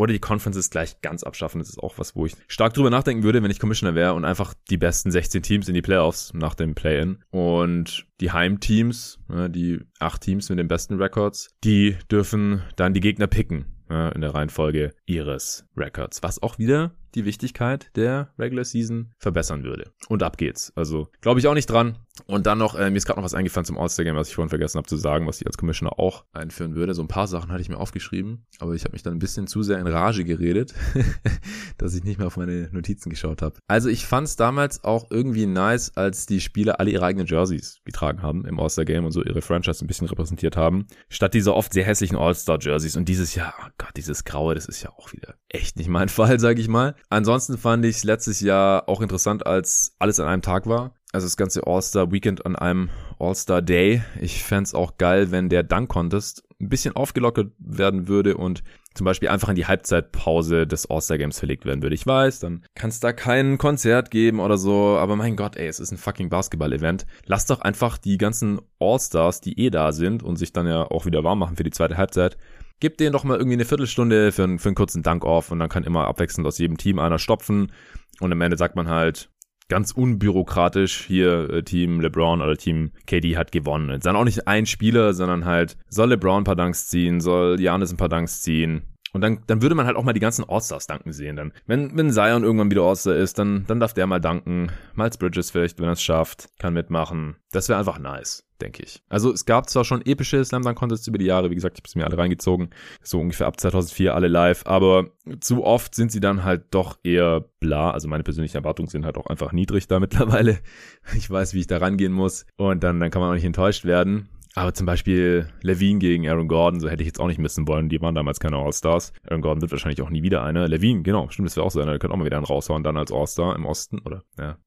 oder die Conferences gleich ganz abschaffen. Das ist auch was, wo ich stark drüber nachdenken würde, wenn ich Commissioner wäre und einfach die besten 16 Teams in die Playoffs nach dem Play-In. Und die Heimteams, die acht Teams mit den besten Records, die dürfen dann die Gegner picken in der Reihenfolge ihres Records, was auch wieder die Wichtigkeit der Regular Season verbessern würde. Und ab geht's. Also glaube ich auch nicht dran. Und dann noch, äh, mir ist gerade noch was eingefallen zum All-Star-Game, was ich vorhin vergessen habe zu sagen, was ich als Commissioner auch einführen würde. So ein paar Sachen hatte ich mir aufgeschrieben, aber ich habe mich dann ein bisschen zu sehr in Rage geredet, dass ich nicht mehr auf meine Notizen geschaut habe. Also ich fand es damals auch irgendwie nice, als die Spieler alle ihre eigenen Jerseys getragen haben im All-Star-Game und so ihre Franchise ein bisschen repräsentiert haben, statt dieser oft sehr hässlichen All-Star-Jerseys. Und dieses Jahr, oh Gott, dieses Graue, das ist ja auch wieder echt nicht mein Fall, sage ich mal. Ansonsten fand ich letztes Jahr auch interessant, als alles an einem Tag war. Also das ganze All-Star-Weekend an einem All-Star-Day. Ich fände auch geil, wenn der Dunk-Contest ein bisschen aufgelockert werden würde und zum Beispiel einfach in die Halbzeitpause des All-Star-Games verlegt werden würde. Ich weiß, dann kann es da kein Konzert geben oder so, aber mein Gott, ey, es ist ein fucking Basketball-Event. Lass doch einfach die ganzen All-Stars, die eh da sind und sich dann ja auch wieder warm machen für die zweite Halbzeit, Gib denen doch mal irgendwie eine Viertelstunde für, für einen kurzen Dank-Off und dann kann immer abwechselnd aus jedem Team einer stopfen. Und am Ende sagt man halt, ganz unbürokratisch hier äh, Team LeBron oder Team KD hat gewonnen. Jetzt dann auch nicht ein Spieler, sondern halt soll LeBron ein paar Danks ziehen, soll Janis ein paar Danks ziehen. Und dann, dann würde man halt auch mal die ganzen All-Stars danken sehen. Dann, wenn, wenn Zion irgendwann wieder All-Star ist, dann, dann darf der mal danken. Miles Bridges vielleicht, wenn er es schafft, kann mitmachen. Das wäre einfach nice denke ich. Also es gab zwar schon epische Slam Dunk Contests über die Jahre, wie gesagt, ich habe es mir alle reingezogen, so ungefähr ab 2004 alle live, aber zu oft sind sie dann halt doch eher bla, also meine persönlichen Erwartungen sind halt auch einfach niedrig da mittlerweile. Ich weiß, wie ich da rangehen muss und dann, dann kann man auch nicht enttäuscht werden. Aber zum Beispiel Levine gegen Aaron Gordon, so hätte ich jetzt auch nicht missen wollen. Die waren damals keine All-Stars. Aaron Gordon wird wahrscheinlich auch nie wieder einer. Levine, genau, stimmt, das wäre auch so einer. Der könnte auch mal wieder einen raushauen, dann als All-Star im Osten. Oder, ja,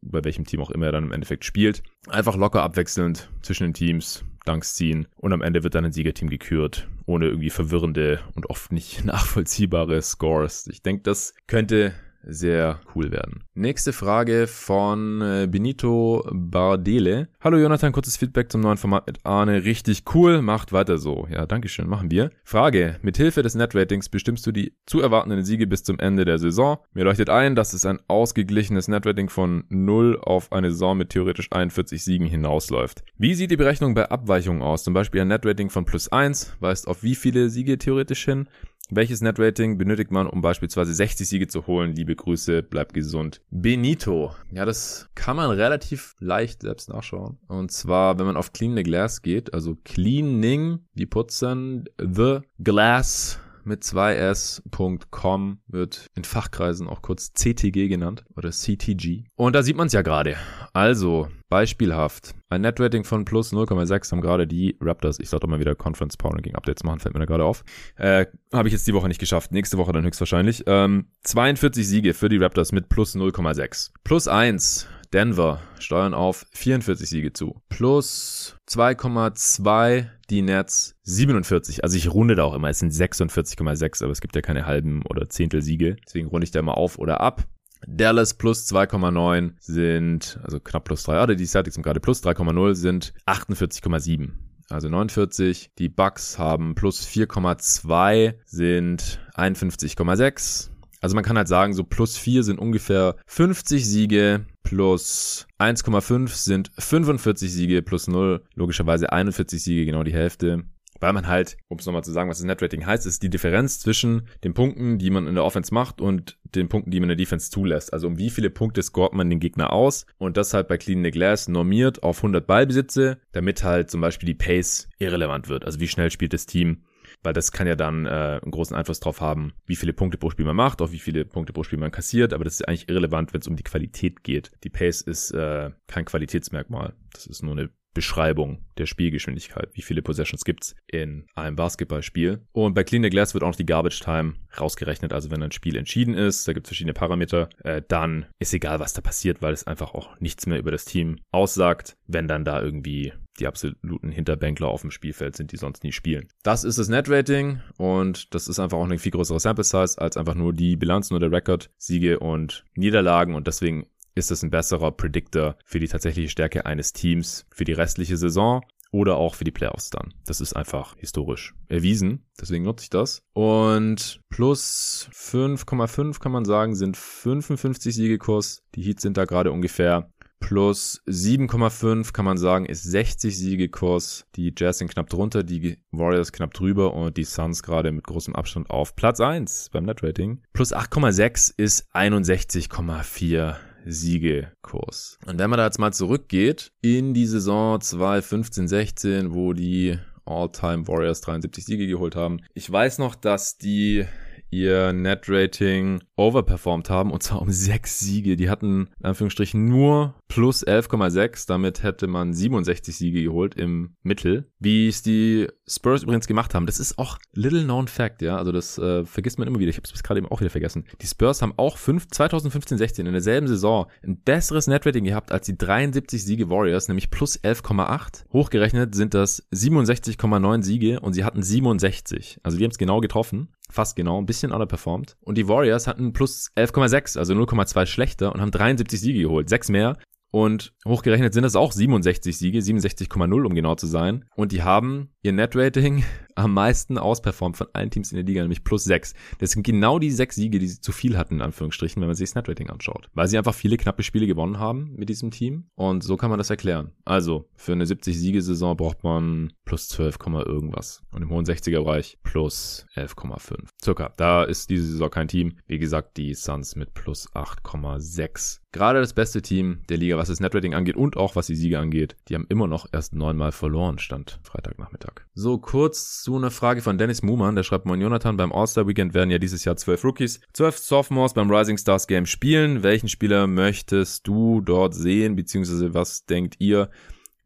bei welchem Team auch immer er dann im Endeffekt spielt. Einfach locker abwechselnd zwischen den Teams. Danks ziehen und am Ende wird dann ein Siegerteam gekürt, ohne irgendwie verwirrende und oft nicht nachvollziehbare Scores. Ich denke, das könnte sehr cool werden. Nächste Frage von äh, Benito Bardele. Hallo Jonathan, kurzes Feedback zum neuen Format mit Arne. Richtig cool, macht weiter so. Ja, Dankeschön, machen wir. Frage. Mithilfe des Netratings bestimmst du die zu erwartenden Siege bis zum Ende der Saison. Mir leuchtet ein, dass es ein ausgeglichenes Netrating von 0 auf eine Saison mit theoretisch 41 Siegen hinausläuft. Wie sieht die Berechnung bei Abweichungen aus? Zum Beispiel ein Netrating von plus 1 weist auf wie viele Siege theoretisch hin? Welches Netrating benötigt man, um beispielsweise 60 Siege zu holen? Liebe Grüße, bleib gesund. Benito. Ja, das kann man relativ leicht selbst nachschauen. Und zwar, wenn man auf Clean the Glass geht, also Cleaning, wie putzen, the glass mit 2s.com wird in Fachkreisen auch kurz CTG genannt oder CTG. Und da sieht man es ja gerade. Also, beispielhaft. Ein Netrating von plus 0,6 haben gerade die Raptors, ich sollte mal wieder Conference Power Ranking Updates machen, fällt mir da gerade auf. Äh, Habe ich jetzt die Woche nicht geschafft. Nächste Woche dann höchstwahrscheinlich. Ähm, 42 Siege für die Raptors mit plus 0,6. Plus 1 Denver steuern auf 44 Siege zu. Plus 2,2 die Nets 47. Also ich runde da auch immer. Es sind 46,6, aber es gibt ja keine halben oder Zehntel Siege. Deswegen runde ich da immer auf oder ab. Dallas plus 2,9 sind, also knapp plus 3, oder die Celtics sind gerade plus 3,0 sind 48,7 also 49. Die Bucks haben plus 4,2 sind 51,6. Also man kann halt sagen, so plus 4 sind ungefähr 50 Siege, plus 1,5 sind 45 Siege, plus 0 logischerweise 41 Siege, genau die Hälfte. Weil man halt, um es nochmal zu sagen, was das Netrating heißt, ist die Differenz zwischen den Punkten, die man in der Offense macht und den Punkten, die man in der Defense zulässt. Also um wie viele Punkte scoret man den Gegner aus und das halt bei Clean the Glass normiert auf 100 Ballbesitze, damit halt zum Beispiel die Pace irrelevant wird. Also wie schnell spielt das Team weil das kann ja dann äh, einen großen Einfluss drauf haben, wie viele Punkte pro Spiel man macht, auch wie viele Punkte pro Spiel man kassiert, aber das ist eigentlich irrelevant, wenn es um die Qualität geht. Die Pace ist äh, kein Qualitätsmerkmal, das ist nur eine Beschreibung der Spielgeschwindigkeit. Wie viele Possessions gibt's in einem Basketballspiel? Und bei Clean the Glass wird auch noch die Garbage Time rausgerechnet. Also wenn ein Spiel entschieden ist, da gibt's verschiedene Parameter, äh, dann ist egal, was da passiert, weil es einfach auch nichts mehr über das Team aussagt, wenn dann da irgendwie die absoluten Hinterbänkler auf dem Spielfeld sind, die sonst nie spielen. Das ist das Net-Rating und das ist einfach auch eine viel größere Sample Size als einfach nur die Bilanz, nur der Record, Siege und Niederlagen und deswegen ist es ein besserer Predictor für die tatsächliche Stärke eines Teams für die restliche Saison oder auch für die Playoffs dann. Das ist einfach historisch erwiesen. Deswegen nutze ich das. Und plus 5,5 kann man sagen, sind 55 Siegekurs. Die Heats sind da gerade ungefähr plus 7,5 kann man sagen, ist 60 Siegekurs. Die Jazz sind knapp drunter, die Warriors knapp drüber und die Suns gerade mit großem Abstand auf Platz 1 beim Netrating. Plus 8,6 ist 61,4 Siegekurs. Und wenn man da jetzt mal zurückgeht in die Saison 2015, 16, wo die All-Time Warriors 73 Siege geholt haben. Ich weiß noch, dass die ihr Net-Rating overperformed haben und zwar um sechs Siege. Die hatten in Anführungsstrichen nur plus 11,6. Damit hätte man 67 Siege geholt im Mittel. Wie es die Spurs übrigens gemacht haben, das ist auch little known fact, ja. Also das äh, vergisst man immer wieder. Ich habe es gerade eben auch wieder vergessen. Die Spurs haben auch 2015-16 in derselben Saison ein besseres Net-Rating gehabt als die 73 Siege Warriors, nämlich plus 11,8. Hochgerechnet sind das 67,9 Siege und sie hatten 67. Also die haben es genau getroffen fast genau, ein bisschen underperformed. Und die Warriors hatten plus 11,6, also 0,2 schlechter und haben 73 Siege geholt, sechs mehr. Und hochgerechnet sind das auch 67 Siege, 67,0 um genau zu sein. Und die haben ihr Net-Rating am meisten ausperformt von allen Teams in der Liga, nämlich plus 6. Das sind genau die sechs Siege, die sie zu viel hatten, in Anführungsstrichen, wenn man sich das Net-Rating anschaut. Weil sie einfach viele knappe Spiele gewonnen haben mit diesem Team. Und so kann man das erklären. Also, für eine 70-Siege-Saison braucht man plus 12, irgendwas. Und im hohen 60er-Bereich plus 11,5. Circa. Da ist diese Saison kein Team. Wie gesagt, die Suns mit plus 8,6. Gerade das beste Team der Liga, was das Netrating angeht und auch was die Siege angeht, die haben immer noch erst neunmal verloren, stand Freitagnachmittag. So, kurz zu einer Frage von Dennis Muman, der schreibt, Moin Jonathan, beim All-Star-Weekend werden ja dieses Jahr zwölf Rookies, zwölf Sophomores beim Rising Stars Game spielen. Welchen Spieler möchtest du dort sehen, beziehungsweise was denkt ihr,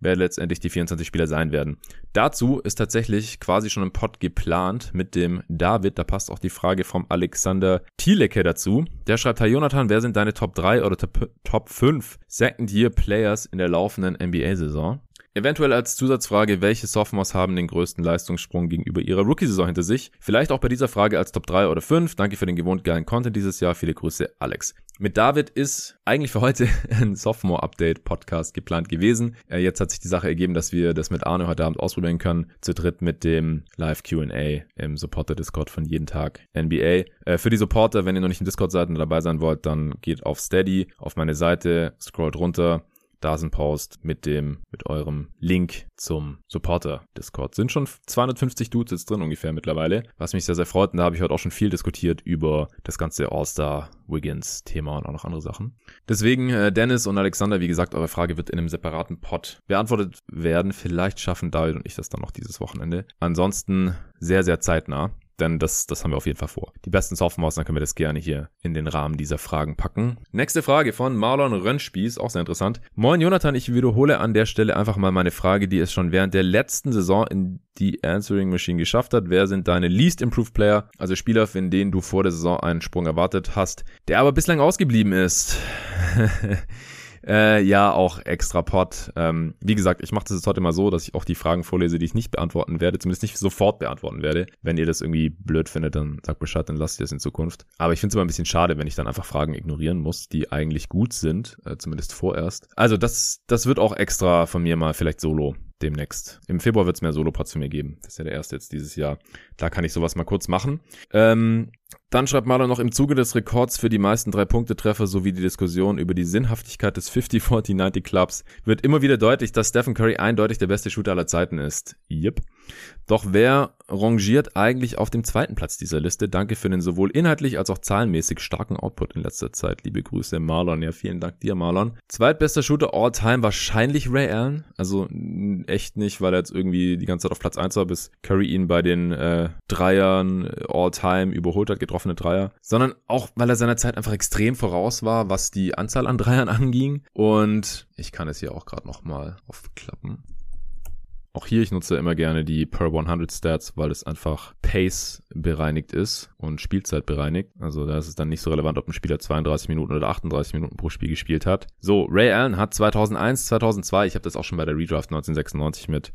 wer letztendlich die 24 Spieler sein werden. Dazu ist tatsächlich quasi schon ein Pod geplant mit dem David. Da passt auch die Frage vom Alexander Thielecke dazu. Der schreibt, Herr Jonathan, wer sind deine Top 3 oder Top, Top 5 Second Year Players in der laufenden NBA-Saison? Eventuell als Zusatzfrage, welche Sophomores haben den größten Leistungssprung gegenüber ihrer Rookie-Saison hinter sich? Vielleicht auch bei dieser Frage als Top 3 oder 5. Danke für den gewohnt geilen Content dieses Jahr. Viele Grüße, Alex. Mit David ist eigentlich für heute ein Sophomore-Update-Podcast geplant gewesen. Äh, jetzt hat sich die Sache ergeben, dass wir das mit Arne heute Abend ausprobieren können. Zu dritt mit dem Live-Q&A im Supporter-Discord von jeden Tag NBA. Äh, für die Supporter, wenn ihr noch nicht im Discord seid und dabei sein wollt, dann geht auf Steady, auf meine Seite, scrollt runter da ist ein Post mit dem, mit eurem Link zum Supporter Discord. Sind schon 250 Dudes jetzt drin ungefähr mittlerweile, was mich sehr, sehr freut. Und da habe ich heute auch schon viel diskutiert über das ganze All-Star Wiggins Thema und auch noch andere Sachen. Deswegen, äh, Dennis und Alexander, wie gesagt, eure Frage wird in einem separaten Pod beantwortet werden. Vielleicht schaffen David und ich das dann noch dieses Wochenende. Ansonsten sehr, sehr zeitnah. Denn das, das haben wir auf jeden Fall vor. Die besten Sophomores, dann können wir das gerne hier in den Rahmen dieser Fragen packen. Nächste Frage von Marlon Rönnspieß, auch sehr interessant. Moin Jonathan, ich wiederhole an der Stelle einfach mal meine Frage, die es schon während der letzten Saison in die Answering Machine geschafft hat. Wer sind deine Least Improved Player, also Spieler, in denen du vor der Saison einen Sprung erwartet hast, der aber bislang ausgeblieben ist? Äh, ja, auch extra Pod. Ähm, wie gesagt, ich mache das jetzt heute mal so, dass ich auch die Fragen vorlese, die ich nicht beantworten werde, zumindest nicht sofort beantworten werde. Wenn ihr das irgendwie blöd findet, dann sagt Bescheid, dann lasst ihr das in Zukunft. Aber ich finde es immer ein bisschen schade, wenn ich dann einfach Fragen ignorieren muss, die eigentlich gut sind, äh, zumindest vorerst. Also das, das wird auch extra von mir mal vielleicht solo demnächst. Im Februar wird es mehr Solo-Pods für mir geben. Das ist ja der erste jetzt dieses Jahr. Da kann ich sowas mal kurz machen. Ähm, dann schreibt Marlon noch im Zuge des Rekords für die meisten Drei-Punkte-Treffer sowie die Diskussion über die Sinnhaftigkeit des 50-40-90 Clubs wird immer wieder deutlich, dass Stephen Curry eindeutig der beste Shooter aller Zeiten ist. Yep. Doch wer rangiert eigentlich auf dem zweiten Platz dieser Liste? Danke für den sowohl inhaltlich als auch zahlenmäßig starken Output in letzter Zeit. Liebe Grüße, Marlon. Ja, vielen Dank dir, Marlon. Zweitbester Shooter all time wahrscheinlich Ray Allen. Also echt nicht, weil er jetzt irgendwie die ganze Zeit auf Platz 1 war, bis Curry ihn bei den äh, Dreiern all time überholt hat, getroffene Dreier. Sondern auch, weil er seiner Zeit einfach extrem voraus war, was die Anzahl an Dreiern anging. Und ich kann es hier auch gerade nochmal aufklappen. Auch hier, ich nutze immer gerne die per 100 Stats, weil es einfach Pace bereinigt ist und Spielzeit bereinigt. Also da ist es dann nicht so relevant, ob ein Spieler 32 Minuten oder 38 Minuten pro Spiel gespielt hat. So, Ray Allen hat 2001, 2002, ich habe das auch schon bei der Redraft 1996 mit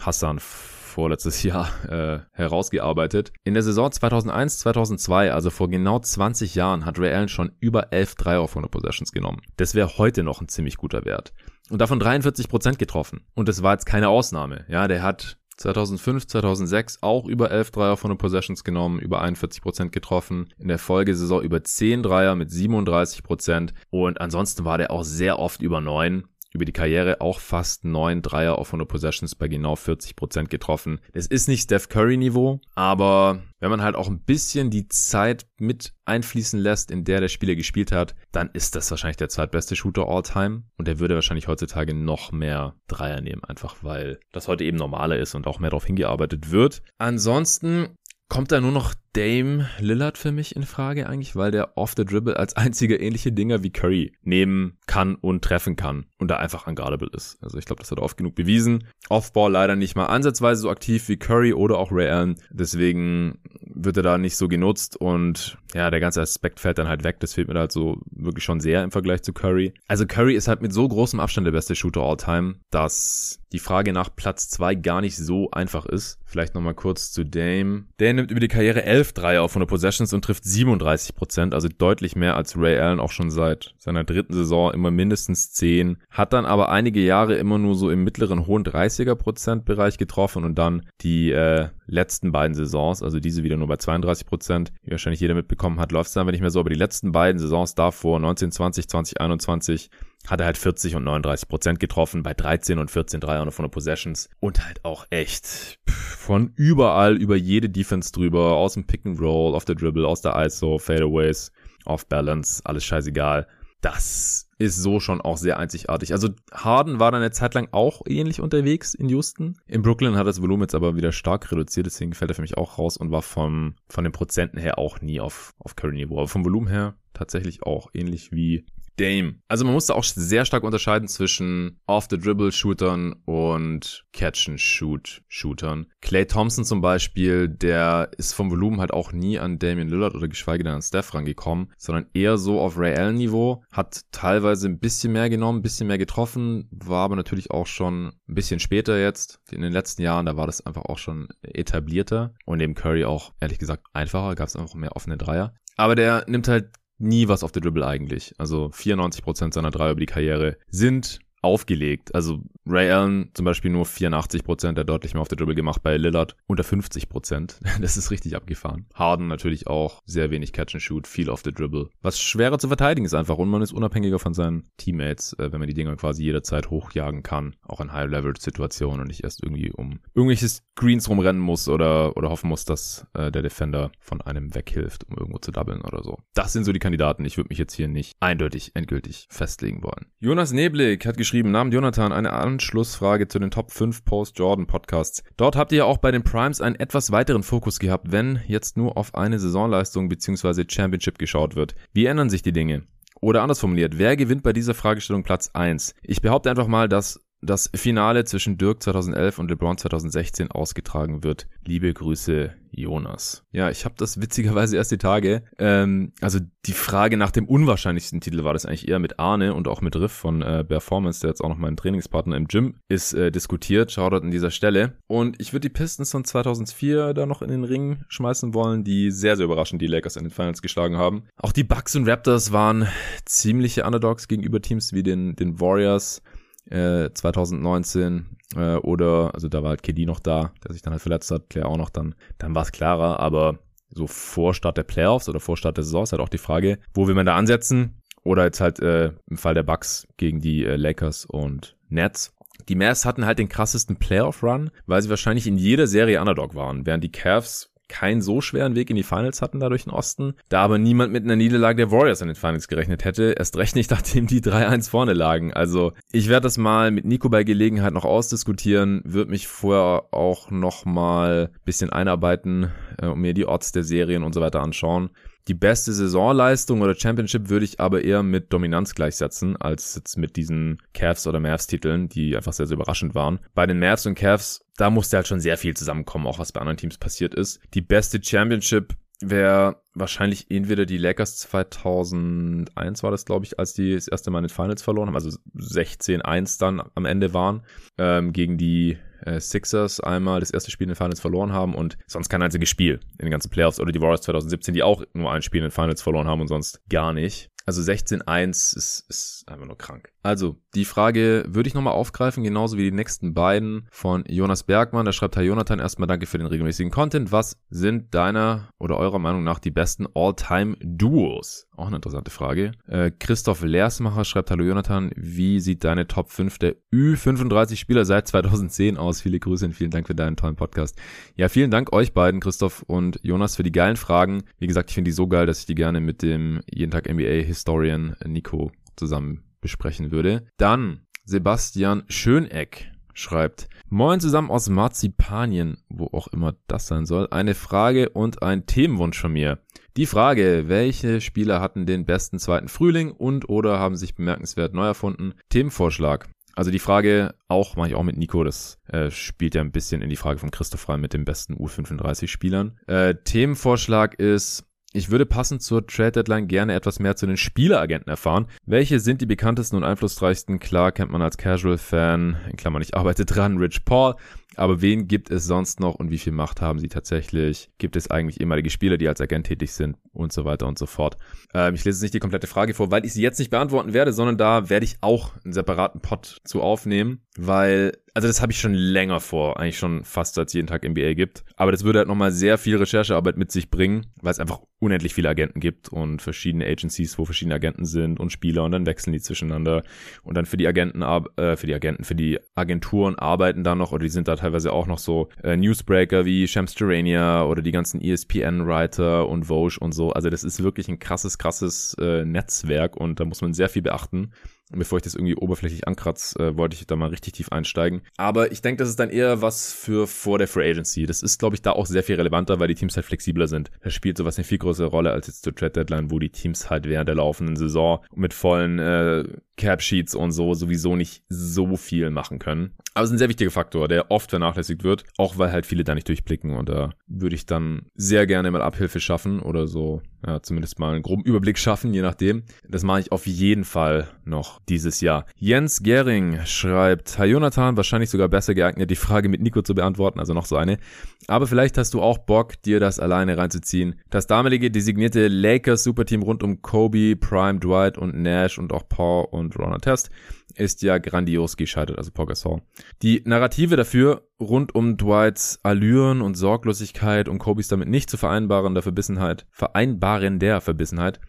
Hassan vorletztes Jahr äh, herausgearbeitet. In der Saison 2001, 2002, also vor genau 20 Jahren, hat Ray Allen schon über 11 Dreier auf 100 Possessions genommen. Das wäre heute noch ein ziemlich guter Wert und davon 43 Prozent getroffen. Und das war jetzt keine Ausnahme. Ja, der hat 2005, 2006 auch über 11 Dreier von den Possessions genommen, über 41 Prozent getroffen. In der Folgesaison über 10 Dreier mit 37 Prozent. Und ansonsten war der auch sehr oft über 9 über die Karriere auch fast neun Dreier auf 100 Possessions bei genau 40 Prozent getroffen. Das ist nicht Steph Curry Niveau, aber wenn man halt auch ein bisschen die Zeit mit einfließen lässt, in der der Spieler gespielt hat, dann ist das wahrscheinlich der zweitbeste Shooter all time und der würde wahrscheinlich heutzutage noch mehr Dreier nehmen, einfach weil das heute eben normaler ist und auch mehr darauf hingearbeitet wird. Ansonsten kommt da nur noch Dame Lillard für mich in Frage eigentlich, weil der off the dribble als einziger ähnliche Dinger wie Curry nehmen kann und treffen kann und da einfach unguardable ist. Also ich glaube, das hat er oft genug bewiesen. Offball leider nicht mal ansatzweise so aktiv wie Curry oder auch Ray Allen. Deswegen wird er da nicht so genutzt und ja, der ganze Aspekt fällt dann halt weg. Das fehlt mir halt so wirklich schon sehr im Vergleich zu Curry. Also Curry ist halt mit so großem Abstand der beste Shooter all time, dass die Frage nach Platz zwei gar nicht so einfach ist. Vielleicht nochmal kurz zu Dame. Der nimmt über die Karriere 11 Dreier auf 100 Possessions und trifft 37 Prozent, also deutlich mehr als Ray Allen auch schon seit seiner dritten Saison, immer mindestens 10. Hat dann aber einige Jahre immer nur so im mittleren hohen 30er Prozent Bereich getroffen und dann die äh, letzten beiden Saisons, also diese wieder nur bei 32 Prozent, wie wahrscheinlich jeder mitbekommen hat, läuft es dann aber nicht mehr so, aber die letzten beiden Saisons davor, 1920, 2021, hat er halt 40 und 39 Prozent getroffen bei 13 und 14 Dreiern von der Possessions und halt auch echt von überall über jede Defense drüber, aus dem Pick and Roll, auf der Dribble, aus der ISO, Fadeaways, off Balance, alles scheißegal. Das ist so schon auch sehr einzigartig. Also Harden war dann eine Zeit lang auch ähnlich unterwegs in Houston. In Brooklyn hat das Volumen jetzt aber wieder stark reduziert, deswegen fällt er für mich auch raus und war vom, von den Prozenten her auch nie auf, auf Curry-Niveau. Aber vom Volumen her tatsächlich auch ähnlich wie Dame. Also man muss da auch sehr stark unterscheiden zwischen Off-the-Dribble-Shootern und Catch-and-Shoot-Shootern. Clay Thompson zum Beispiel, der ist vom Volumen halt auch nie an Damian Lillard oder geschweige denn an Steph rangekommen, sondern eher so auf Ray Allen-Niveau, hat teilweise ein bisschen mehr genommen, ein bisschen mehr getroffen, war aber natürlich auch schon ein bisschen später jetzt. In den letzten Jahren, da war das einfach auch schon etablierter und neben Curry auch, ehrlich gesagt, einfacher, gab es einfach mehr offene Dreier. Aber der nimmt halt nie was auf der Dribble eigentlich. Also 94% seiner Dreier über die Karriere sind aufgelegt. Also Ray Allen zum Beispiel nur 84 Prozent, der deutlich mehr auf der Dribble gemacht, bei Lillard unter 50 Prozent. Das ist richtig abgefahren. Harden natürlich auch sehr wenig Catch and Shoot, viel auf der Dribble. Was schwerer zu verteidigen ist einfach und man ist unabhängiger von seinen Teammates, äh, wenn man die Dinger quasi jederzeit hochjagen kann, auch in High-Level-Situationen und nicht erst irgendwie um irgendwelche Screens rumrennen muss oder, oder hoffen muss, dass äh, der Defender von einem weghilft, um irgendwo zu doublen oder so. Das sind so die Kandidaten. Ich würde mich jetzt hier nicht eindeutig endgültig festlegen wollen. Jonas Neblik hat geschrieben, Namen Jonathan, eine Anschlussfrage zu den Top 5 Post-Jordan-Podcasts. Dort habt ihr ja auch bei den Primes einen etwas weiteren Fokus gehabt, wenn jetzt nur auf eine Saisonleistung bzw. Championship geschaut wird. Wie ändern sich die Dinge? Oder anders formuliert, wer gewinnt bei dieser Fragestellung Platz 1? Ich behaupte einfach mal, dass das Finale zwischen Dirk 2011 und LeBron 2016 ausgetragen wird. Liebe Grüße, Jonas. Ja, ich habe das witzigerweise erst die Tage. Ähm, also die Frage nach dem unwahrscheinlichsten Titel war das eigentlich eher mit Arne und auch mit Riff von äh, Performance, der jetzt auch noch mein Trainingspartner im Gym ist, äh, diskutiert. Shoutout an dieser Stelle. Und ich würde die Pistons von 2004 da noch in den Ring schmeißen wollen, die sehr, sehr überraschend die Lakers in den Finals geschlagen haben. Auch die Bucks und Raptors waren ziemliche Underdogs gegenüber Teams wie den, den Warriors. 2019 äh, äh, oder, also da war halt KD noch da, der sich dann halt verletzt hat, Claire auch noch dann, dann war es klarer, aber so vor Start der Playoffs oder vor Start der Saison ist halt auch die Frage, wo will man da ansetzen? Oder jetzt halt äh, im Fall der Bucks gegen die äh, Lakers und Nets. Die Mavs hatten halt den krassesten Playoff-Run, weil sie wahrscheinlich in jeder Serie Underdog waren, während die Cavs keinen so schweren Weg in die Finals hatten, da durch den Osten. Da aber niemand mit einer Niederlage der Warriors in den Finals gerechnet hätte. Erst recht nicht, nachdem die 3-1 vorne lagen. Also ich werde das mal mit Nico bei Gelegenheit noch ausdiskutieren, würde mich vorher auch noch mal bisschen einarbeiten äh, und mir die Odds der Serien und so weiter anschauen. Die beste Saisonleistung oder Championship würde ich aber eher mit Dominanz gleichsetzen, als jetzt mit diesen Cavs oder Mavs-Titeln, die einfach sehr, sehr überraschend waren. Bei den Mavs und Cavs, da musste halt schon sehr viel zusammenkommen, auch was bei anderen Teams passiert ist. Die beste Championship wäre wahrscheinlich entweder die Lakers 2001 war das, glaube ich, als die das erste Mal in den Finals verloren haben, also 16-1 dann am Ende waren, ähm, gegen die äh, Sixers einmal das erste Spiel in den Finals verloren haben und sonst kein einziges Spiel in den ganzen Playoffs oder die Warriors 2017, die auch nur ein Spiel in den Finals verloren haben und sonst gar nicht. Also 16-1 ist, ist einfach nur krank. Also, die Frage würde ich nochmal aufgreifen, genauso wie die nächsten beiden von Jonas Bergmann. Da schreibt Herr Jonathan erstmal danke für den regelmäßigen Content. Was sind deiner oder eurer Meinung nach die besten All-Time-Duos? Auch eine interessante Frage. Äh, Christoph Leersmacher schreibt, hallo Jonathan, wie sieht deine Top 5 der Ü35 Spieler seit 2010 aus? Viele Grüße und vielen Dank für deinen tollen Podcast. Ja, vielen Dank euch beiden, Christoph und Jonas, für die geilen Fragen. Wie gesagt, ich finde die so geil, dass ich die gerne mit dem jeden Tag NBA Historian Nico zusammen besprechen würde. Dann Sebastian Schöneck schreibt, Moin zusammen aus Marzipanien, wo auch immer das sein soll. Eine Frage und ein Themenwunsch von mir. Die Frage, welche Spieler hatten den besten zweiten Frühling und oder haben sich bemerkenswert neu erfunden? Themenvorschlag. Also die Frage auch, mache ich auch mit Nico, das äh, spielt ja ein bisschen in die Frage von Christoph rein mit den besten U35-Spielern. Äh, Themenvorschlag ist ich würde passend zur Trade Deadline gerne etwas mehr zu den Spieleragenten erfahren. Welche sind die bekanntesten und einflussreichsten? Klar kennt man als Casual-Fan, in Klammern, ich arbeite dran, Rich Paul. Aber wen gibt es sonst noch und wie viel Macht haben sie tatsächlich? Gibt es eigentlich ehemalige Spieler, die als Agent tätig sind und so weiter und so fort? Ähm, ich lese jetzt nicht die komplette Frage vor, weil ich sie jetzt nicht beantworten werde, sondern da werde ich auch einen separaten Pod zu aufnehmen, weil also das habe ich schon länger vor, eigentlich schon fast seit es jeden Tag NBA gibt. Aber das würde halt nochmal sehr viel Recherchearbeit mit sich bringen, weil es einfach unendlich viele Agenten gibt und verschiedene Agencies, wo verschiedene Agenten sind und Spieler und dann wechseln die zwischeneinander und dann für die Agenten, äh, für die Agenten, für die Agenturen arbeiten da noch oder die sind da teilweise auch noch so äh, Newsbreaker wie Shams Terrania oder die ganzen ESPN-Writer und Vogue und so. Also das ist wirklich ein krasses, krasses äh, Netzwerk und da muss man sehr viel beachten. Bevor ich das irgendwie oberflächlich ankratze, äh, wollte ich da mal richtig tief einsteigen. Aber ich denke, das ist dann eher was für vor der Free Agency. Das ist, glaube ich, da auch sehr viel relevanter, weil die Teams halt flexibler sind. Da spielt sowas eine viel größere Rolle als jetzt zur Trade Deadline, wo die Teams halt während der laufenden Saison mit vollen äh, Cap Sheets und so sowieso nicht so viel machen können. Aber es ist ein sehr wichtiger Faktor, der oft vernachlässigt wird, auch weil halt viele da nicht durchblicken und da würde ich dann sehr gerne mal Abhilfe schaffen oder so, ja, zumindest mal einen groben Überblick schaffen, je nachdem. Das mache ich auf jeden Fall noch dieses Jahr. Jens Gering schreibt, Herr Jonathan, wahrscheinlich sogar besser geeignet, die Frage mit Nico zu beantworten, also noch so eine. Aber vielleicht hast du auch Bock, dir das alleine reinzuziehen. Das damalige designierte Lakers Superteam rund um Kobe, Prime, Dwight und Nash und auch Paul und Ron Test ist ja grandios gescheitert, also Paul Gasol. Die Narrative dafür rund um Dwights Allüren und Sorglosigkeit und Kobes damit nicht zu vereinbaren der Verbissenheit, vereinbaren der Verbissenheit,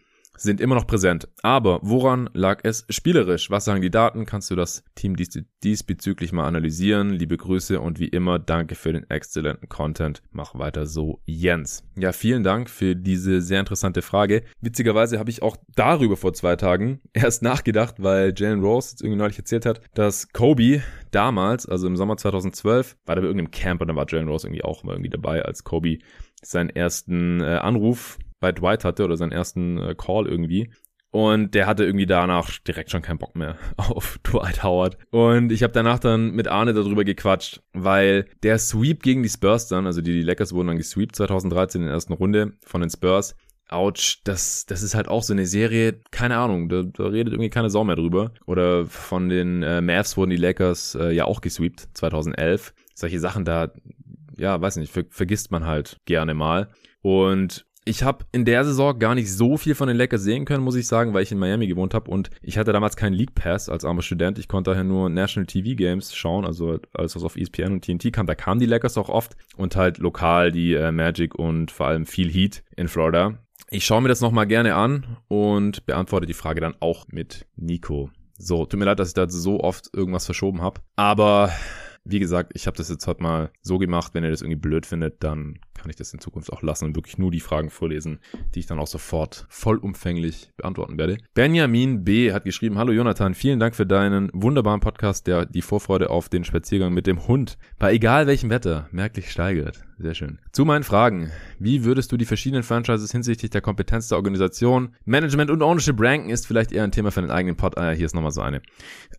sind immer noch präsent. Aber woran lag es spielerisch? Was sagen die Daten? Kannst du das Team dies diesbezüglich mal analysieren? Liebe Grüße und wie immer danke für den exzellenten Content. Mach weiter so, Jens. Ja, vielen Dank für diese sehr interessante Frage. Witzigerweise habe ich auch darüber vor zwei Tagen erst nachgedacht, weil Jalen Rose jetzt irgendwie neulich erzählt hat, dass Kobe damals, also im Sommer 2012, war da bei irgendeinem Camp und da war Jalen Rose irgendwie auch mal irgendwie dabei, als Kobe seinen ersten äh, Anruf bei Dwight hatte oder seinen ersten äh, Call irgendwie. Und der hatte irgendwie danach direkt schon keinen Bock mehr auf Dwight Howard. Und ich habe danach dann mit Arne darüber gequatscht, weil der Sweep gegen die Spurs dann, also die, die Lakers wurden dann gesweept 2013 in der ersten Runde von den Spurs. Ouch, das, das ist halt auch so eine Serie, keine Ahnung, da, da redet irgendwie keine Sau mehr drüber. Oder von den äh, Mavs wurden die Lakers äh, ja auch gesweept 2011. Solche Sachen da, ja, weiß nicht, ver vergisst man halt gerne mal. Und ich habe in der Saison gar nicht so viel von den Lakers sehen können, muss ich sagen, weil ich in Miami gewohnt habe und ich hatte damals keinen League Pass als armer Student. Ich konnte daher nur National TV Games schauen, also alles was auf ESPN und TNT kam. Da kamen die Lakers auch oft und halt lokal die äh, Magic und vor allem viel Heat in Florida. Ich schaue mir das nochmal gerne an und beantworte die Frage dann auch mit Nico. So, tut mir leid, dass ich da so oft irgendwas verschoben habe. Aber wie gesagt, ich habe das jetzt heute mal so gemacht. Wenn ihr das irgendwie blöd findet, dann kann ich das in Zukunft auch lassen und wirklich nur die Fragen vorlesen, die ich dann auch sofort vollumfänglich beantworten werde. Benjamin B. hat geschrieben, Hallo Jonathan, vielen Dank für deinen wunderbaren Podcast, der die Vorfreude auf den Spaziergang mit dem Hund bei egal welchem Wetter merklich steigert. Sehr schön. Zu meinen Fragen. Wie würdest du die verschiedenen Franchises hinsichtlich der Kompetenz der Organisation, Management und Ownership ranken, ist vielleicht eher ein Thema für den eigenen Pod. Ah, hier ist nochmal so eine.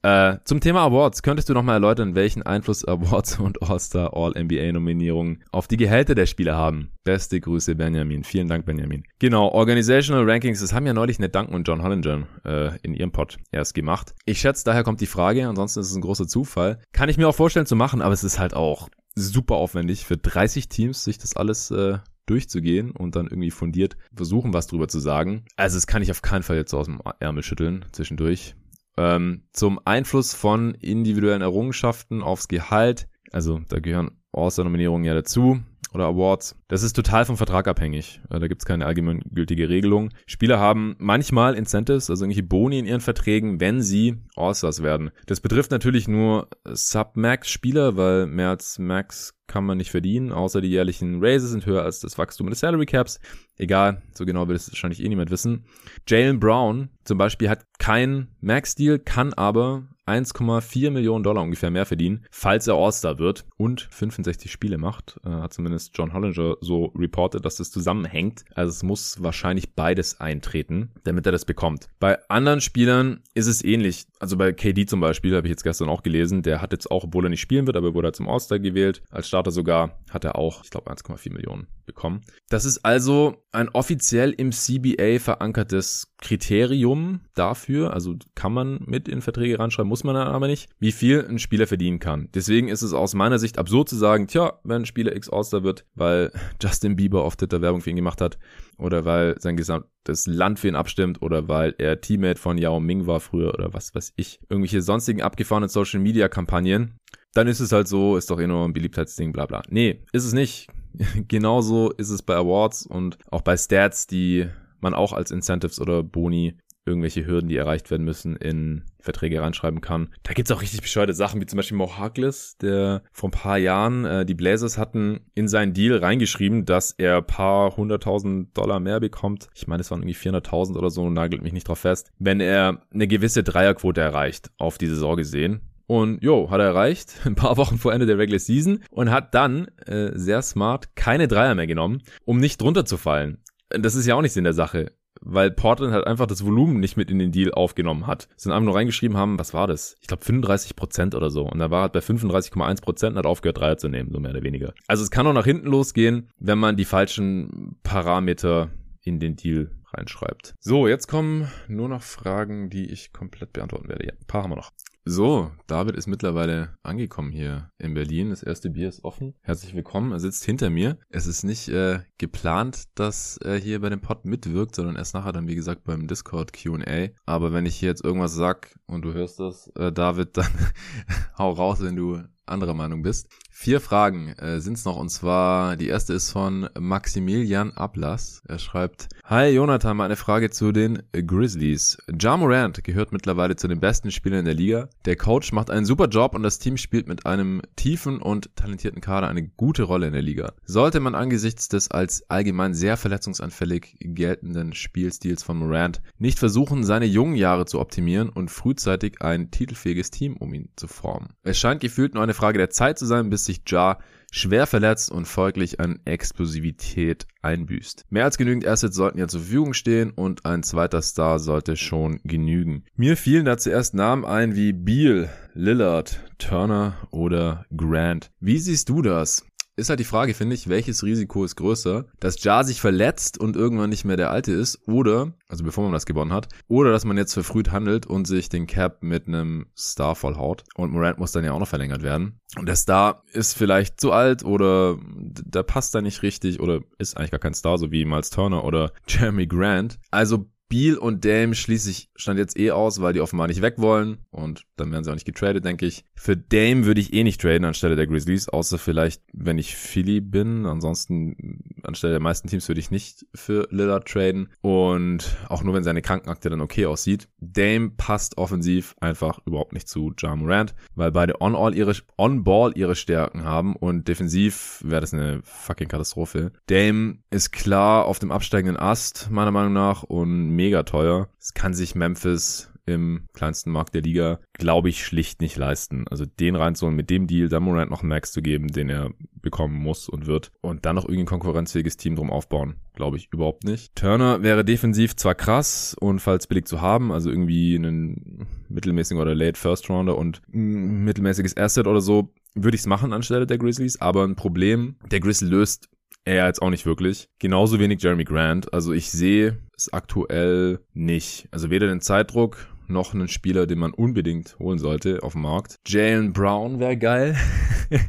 Äh, zum Thema Awards. Könntest du nochmal erläutern, welchen Einfluss Awards und All-Star All-NBA Nominierungen auf die Gehälter der Spieler haben? Beste Grüße, Benjamin. Vielen Dank, Benjamin. Genau, Organizational Rankings, das haben ja neulich Ned Duncan und John Hollinger äh, in ihrem Pod erst gemacht. Ich schätze, daher kommt die Frage, ansonsten ist es ein großer Zufall. Kann ich mir auch vorstellen zu machen, aber es ist halt auch super aufwendig für 30 Teams, sich das alles äh, durchzugehen und dann irgendwie fundiert versuchen, was drüber zu sagen. Also das kann ich auf keinen Fall jetzt so aus dem Ärmel schütteln zwischendurch. Ähm, zum Einfluss von individuellen Errungenschaften aufs Gehalt. Also da gehören All-Star-Nominierungen ja dazu oder Awards. Das ist total vom Vertrag abhängig. Äh, da gibt es keine allgemeingültige Regelung. Spieler haben manchmal Incentives, also irgendwelche Boni in ihren Verträgen, wenn sie All-Stars werden. Das betrifft natürlich nur Sub-Max-Spieler, weil mehr als Max kann man nicht verdienen, außer die jährlichen Raises sind höher als das Wachstum des Salary Caps. Egal, so genau wird es wahrscheinlich eh niemand wissen. Jalen Brown zum Beispiel hat keinen Max-Deal, kann aber 1,4 Millionen Dollar ungefähr mehr verdienen, falls er All-Star wird und 65 Spiele macht. Äh, hat zumindest John Hollinger so reported, dass das zusammenhängt. Also es muss wahrscheinlich beides eintreten, damit er das bekommt. Bei anderen Spielern ist es ähnlich. Also bei KD zum Beispiel, habe ich jetzt gestern auch gelesen, der hat jetzt auch, obwohl er nicht spielen wird, aber wurde er zum All-Star gewählt. Als Starter sogar hat er auch, ich glaube, 1,4 Millionen bekommen. Das ist also ein offiziell im CBA verankertes Kriterium dafür, also kann man mit in Verträge ranschreiben, muss man aber nicht, wie viel ein Spieler verdienen kann. Deswegen ist es aus meiner Sicht absurd zu sagen, tja, wenn ein Spieler X All-Star wird, weil Justin Bieber auf Twitter Werbung für ihn gemacht hat oder weil sein gesamtes Land für ihn abstimmt oder weil er Teammate von Yao Ming war früher oder was weiß ich, irgendwelche sonstigen abgefahrenen Social Media Kampagnen, dann ist es halt so, ist doch eh nur ein Beliebtheitsding, bla bla. Nee, ist es nicht. Genauso ist es bei Awards und auch bei Stats, die man auch als Incentives oder Boni irgendwelche Hürden, die erreicht werden müssen, in Verträge reinschreiben kann. Da gibt's auch richtig bescheuerte Sachen, wie zum Beispiel Mo Harkless, der vor ein paar Jahren, äh, die Blazers hatten in seinen Deal reingeschrieben, dass er paar hunderttausend Dollar mehr bekommt. Ich meine, es waren irgendwie 400.000 oder so, nagelt mich nicht drauf fest. Wenn er eine gewisse Dreierquote erreicht, auf die Saison gesehen. Und jo, hat er erreicht, ein paar Wochen vor Ende der Regular Season und hat dann äh, sehr smart keine Dreier mehr genommen, um nicht drunter zu fallen. Das ist ja auch nicht Sinn der Sache weil Portland halt einfach das Volumen nicht mit in den Deal aufgenommen hat. Sind einfach nur reingeschrieben haben, was war das? Ich glaube 35 Prozent oder so. Und da war halt bei 35,1 Prozent und hat aufgehört, Dreier zu nehmen, so mehr oder weniger. Also es kann auch nach hinten losgehen, wenn man die falschen Parameter in den Deal reinschreibt. So, jetzt kommen nur noch Fragen, die ich komplett beantworten werde. Ja, ein paar haben wir noch. So, David ist mittlerweile angekommen hier in Berlin. Das erste Bier ist offen. Herzlich willkommen. Er sitzt hinter mir. Es ist nicht äh, geplant, dass er hier bei dem Pod mitwirkt, sondern erst nachher dann, wie gesagt, beim Discord Q&A. Aber wenn ich hier jetzt irgendwas sag und du hörst das, äh, David, dann hau raus, wenn du anderer Meinung bist. Vier Fragen äh, sind es noch und zwar die erste ist von Maximilian Ablass. Er schreibt, Hi Jonathan, mal eine Frage zu den Grizzlies. Ja Morant gehört mittlerweile zu den besten Spielern der Liga. Der Coach macht einen super Job und das Team spielt mit einem tiefen und talentierten Kader eine gute Rolle in der Liga. Sollte man angesichts des als allgemein sehr verletzungsanfällig geltenden Spielstils von Morant nicht versuchen, seine jungen Jahre zu optimieren und frühzeitig ein titelfähiges Team um ihn zu formen? Es scheint gefühlt nur eine Frage der Zeit zu sein, bis sich Ja schwer verletzt und folglich an Explosivität einbüßt. Mehr als genügend Assets sollten ja zur Verfügung stehen und ein zweiter Star sollte schon genügen. Mir fielen da zuerst Namen ein wie Beal, Lillard, Turner oder Grant. Wie siehst du das? Ist halt die Frage, finde ich, welches Risiko ist größer, dass Ja sich verletzt und irgendwann nicht mehr der Alte ist oder, also bevor man das gewonnen hat, oder dass man jetzt verfrüht handelt und sich den Cap mit einem Star vollhaut und Morant muss dann ja auch noch verlängert werden. Und der Star ist vielleicht zu alt oder der passt da nicht richtig oder ist eigentlich gar kein Star, so wie Miles Turner oder Jeremy Grant. Also Beal und Dame schließe ich stand jetzt eh aus, weil die offenbar nicht weg wollen und dann werden sie auch nicht getradet, denke ich. Für Dame würde ich eh nicht traden anstelle der Grizzlies, außer vielleicht, wenn ich Philly bin. Ansonsten anstelle der meisten Teams würde ich nicht für Lillard traden und auch nur wenn seine Krankenakte dann okay aussieht. Dame passt offensiv einfach überhaupt nicht zu Ja Morant, weil beide on-all ihre on-ball ihre Stärken haben und defensiv wäre das eine fucking Katastrophe. Dame ist klar auf dem absteigenden Ast meiner Meinung nach und mega teuer. Es kann sich Memphis im kleinsten Markt der Liga, glaube ich, schlicht nicht leisten. Also den reinzuholen, mit dem Deal dann Morant noch einen Max zu geben, den er bekommen muss und wird und dann noch irgendwie ein konkurrenzfähiges Team drum aufbauen, glaube ich überhaupt nicht. Turner wäre defensiv zwar krass und falls billig zu haben, also irgendwie einen mittelmäßigen oder Late First Rounder und mittelmäßiges Asset oder so, würde ich es machen anstelle der Grizzlies, aber ein Problem, der Grizzly löst er jetzt auch nicht wirklich. Genauso wenig Jeremy Grant. Also ich sehe es aktuell nicht. Also weder den Zeitdruck noch einen Spieler, den man unbedingt holen sollte auf dem Markt. Jalen Brown wäre geil.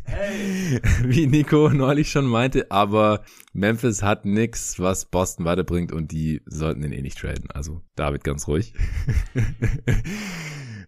Hey. Wie Nico neulich schon meinte, aber Memphis hat nix, was Boston weiterbringt und die sollten den eh nicht traden. Also David ganz ruhig.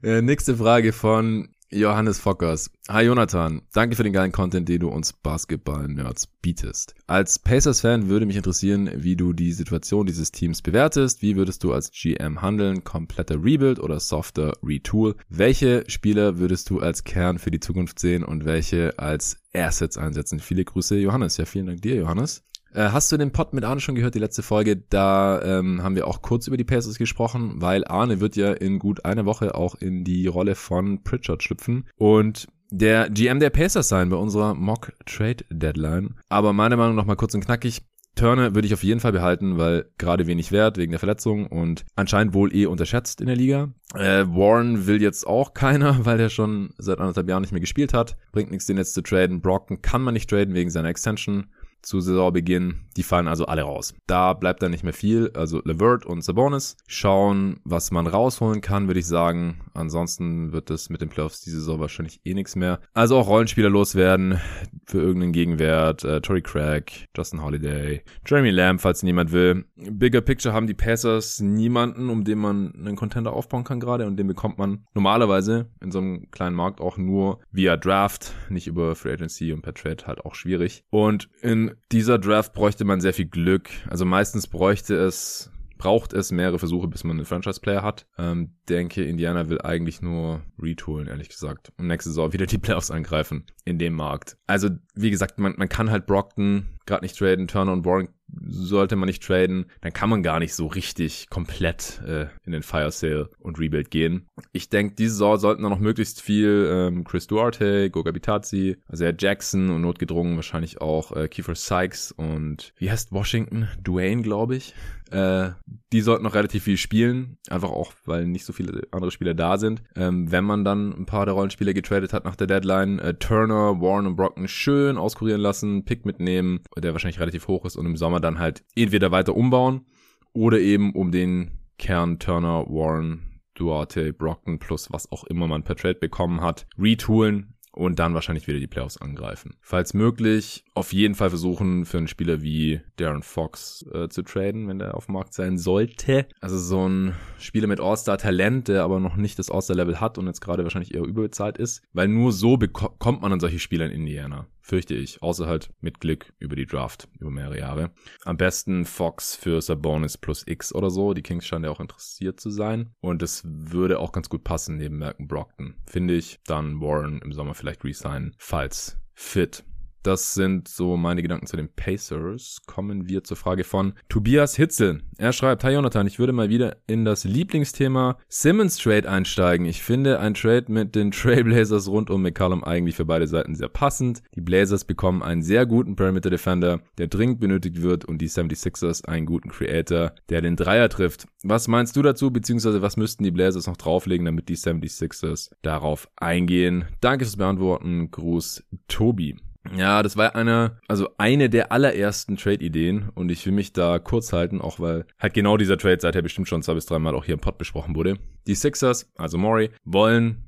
Äh, nächste Frage von Johannes Fockers. Hi Jonathan, danke für den geilen Content, den du uns Basketball-Nerds bietest. Als Pacers-Fan würde mich interessieren, wie du die Situation dieses Teams bewertest. Wie würdest du als GM handeln? Kompletter Rebuild oder softer Retool? Welche Spieler würdest du als Kern für die Zukunft sehen und welche als Assets einsetzen? Viele Grüße, Johannes. Ja, vielen Dank dir, Johannes. Äh, hast du den Pod mit Arne schon gehört, die letzte Folge? Da ähm, haben wir auch kurz über die Pacers gesprochen, weil Arne wird ja in gut einer Woche auch in die Rolle von Pritchard schlüpfen und der GM der Pacers sein bei unserer Mock Trade Deadline. Aber meiner Meinung nach mal kurz und knackig. Turner würde ich auf jeden Fall behalten, weil gerade wenig wert wegen der Verletzung und anscheinend wohl eh unterschätzt in der Liga. Äh, Warren will jetzt auch keiner, weil der schon seit anderthalb Jahren nicht mehr gespielt hat. Bringt nichts, den jetzt zu traden. Brockton kann man nicht traden wegen seiner Extension zu Saisonbeginn. Die fallen also alle raus. Da bleibt dann nicht mehr viel. Also Levert und Sabonis schauen, was man rausholen kann, würde ich sagen. Ansonsten wird es mit den Playoffs diese Saison wahrscheinlich eh nichts mehr. Also auch Rollenspieler loswerden für irgendeinen Gegenwert. Äh, Tory Craig, Justin Holiday, Jeremy Lamb, falls niemand will. Bigger Picture haben die Pacers niemanden, um den man einen Contender aufbauen kann gerade und den bekommt man normalerweise in so einem kleinen Markt auch nur via Draft, nicht über Free Agency und per Trade halt auch schwierig. Und in dieser Draft bräuchte man sehr viel Glück. Also meistens bräuchte es braucht es mehrere Versuche, bis man einen Franchise-Player hat. Ähm, denke, Indiana will eigentlich nur retoolen, ehrlich gesagt. Und nächste Saison wieder die Playoffs angreifen in dem Markt. Also, wie gesagt, man, man kann halt Brockton gerade nicht traden, Turner und Warren sollte man nicht traden, dann kann man gar nicht so richtig komplett äh, in den Fire Sale und Rebuild gehen. Ich denke, diese Saison sollten da noch möglichst viel ähm, Chris Duarte, Goga Bitazzi, also Jackson und notgedrungen wahrscheinlich auch äh, Kiefer Sykes und wie heißt Washington? Dwayne, glaube ich. Äh, die sollten noch relativ viel spielen, einfach auch, weil nicht so viele andere Spieler da sind. Ähm, wenn man dann ein paar der Rollenspieler getradet hat nach der Deadline, äh, Turner, Warren und Brockton schön auskurieren lassen, Pick mitnehmen, der wahrscheinlich relativ hoch ist und im Sommer dann halt entweder weiter umbauen oder eben um den Kern Turner, Warren, Duarte, Brockton plus was auch immer man per Trade bekommen hat, retoolen und dann wahrscheinlich wieder die Playoffs angreifen. Falls möglich, auf jeden Fall versuchen, für einen Spieler wie Darren Fox äh, zu traden, wenn der auf dem Markt sein sollte. Also so ein Spieler mit All-Star-Talent, der aber noch nicht das All-Star-Level hat und jetzt gerade wahrscheinlich eher überbezahlt ist, weil nur so bekommt man an solche Spieler in Indiana fürchte ich. Außer halt mit Glück über die Draft über mehrere Jahre. Am besten Fox für Sabonis plus X oder so. Die Kings scheinen ja auch interessiert zu sein. Und es würde auch ganz gut passen neben Malcolm Brockton. Finde ich. Dann Warren im Sommer vielleicht resignen, falls fit. Das sind so meine Gedanken zu den Pacers. Kommen wir zur Frage von Tobias Hitzel. Er schreibt, Hi Jonathan, ich würde mal wieder in das Lieblingsthema Simmons Trade einsteigen. Ich finde ein Trade mit den Trailblazers rund um McCallum eigentlich für beide Seiten sehr passend. Die Blazers bekommen einen sehr guten Perimeter Defender, der dringend benötigt wird und die 76ers einen guten Creator, der den Dreier trifft. Was meinst du dazu, beziehungsweise was müssten die Blazers noch drauflegen, damit die 76ers darauf eingehen? Danke fürs Beantworten. Gruß, Tobi. Ja, das war eine, also eine der allerersten Trade-Ideen und ich will mich da kurz halten, auch weil halt genau dieser Trade seither bestimmt schon zwei bis dreimal auch hier im Pod besprochen wurde. Die Sixers, also Maury, wollen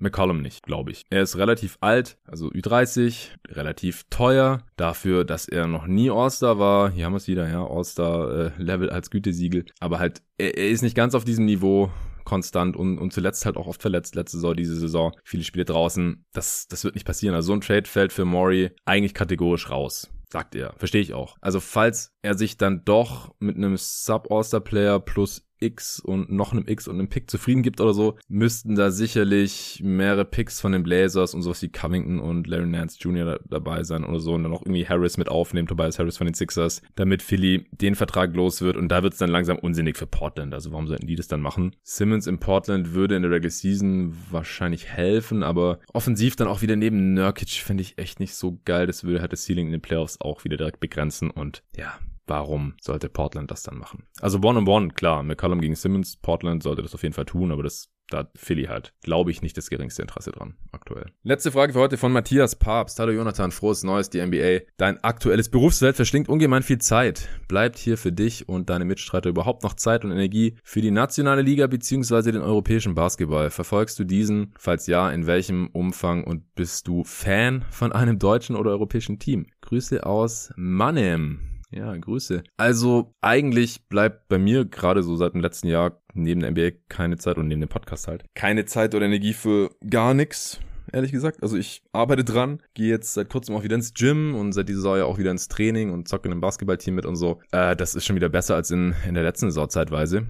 McCollum nicht, glaube ich. Er ist relativ alt, also Ü30, relativ teuer, dafür, dass er noch nie All-Star war. Hier haben wir es wieder, ja, All-Star-Level äh, als Gütesiegel. Aber halt, er, er ist nicht ganz auf diesem Niveau, konstant und, und zuletzt halt auch oft verletzt, letzte Saison, diese Saison, viele Spiele draußen. Das, das wird nicht passieren. Also so ein Trade fällt für Maury eigentlich kategorisch raus sagt er. Verstehe ich auch. Also falls er sich dann doch mit einem Sub-All-Star-Player plus X und noch einem X und einem Pick zufrieden gibt oder so, müssten da sicherlich mehrere Picks von den Blazers und sowas wie Covington und Larry Nance Jr. Da, dabei sein oder so und dann auch irgendwie Harris mit aufnehmen, Tobias Harris von den Sixers, damit Philly den Vertrag los wird und da wird es dann langsam unsinnig für Portland. Also warum sollten die das dann machen? Simmons in Portland würde in der Regular Season wahrscheinlich helfen, aber offensiv dann auch wieder neben Nurkic finde ich echt nicht so geil. Das würde halt das Ceiling in den Playoffs auch wieder direkt begrenzen und ja, warum sollte Portland das dann machen? Also One-on-One, klar, McCollum gegen Simmons, Portland sollte das auf jeden Fall tun, aber das da hat Philly halt, glaube ich, nicht das geringste Interesse dran, aktuell. Letzte Frage für heute von Matthias Papst. Hallo Jonathan, frohes Neues, die NBA. Dein aktuelles Berufsfeld verschlingt ungemein viel Zeit. Bleibt hier für dich und deine Mitstreiter überhaupt noch Zeit und Energie für die nationale Liga bzw. den europäischen Basketball? Verfolgst du diesen? Falls ja, in welchem Umfang und bist du Fan von einem deutschen oder europäischen Team? Grüße aus Mannem. Ja, Grüße. Also eigentlich bleibt bei mir gerade so seit dem letzten Jahr neben der NBA keine Zeit und neben dem Podcast halt keine Zeit oder Energie für gar nichts ehrlich gesagt. Also ich arbeite dran, gehe jetzt seit kurzem auch wieder ins Gym und seit dieser Saison ja auch wieder ins Training und zocke in einem Basketballteam mit und so. Äh, das ist schon wieder besser als in, in der letzten Saison zeitweise.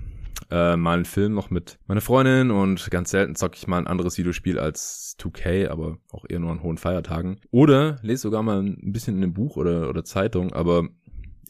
Äh, mal einen Film noch mit meiner Freundin und ganz selten zocke ich mal ein anderes Videospiel als 2K, aber auch eher nur an hohen Feiertagen. Oder lese sogar mal ein bisschen in einem Buch oder, oder Zeitung, aber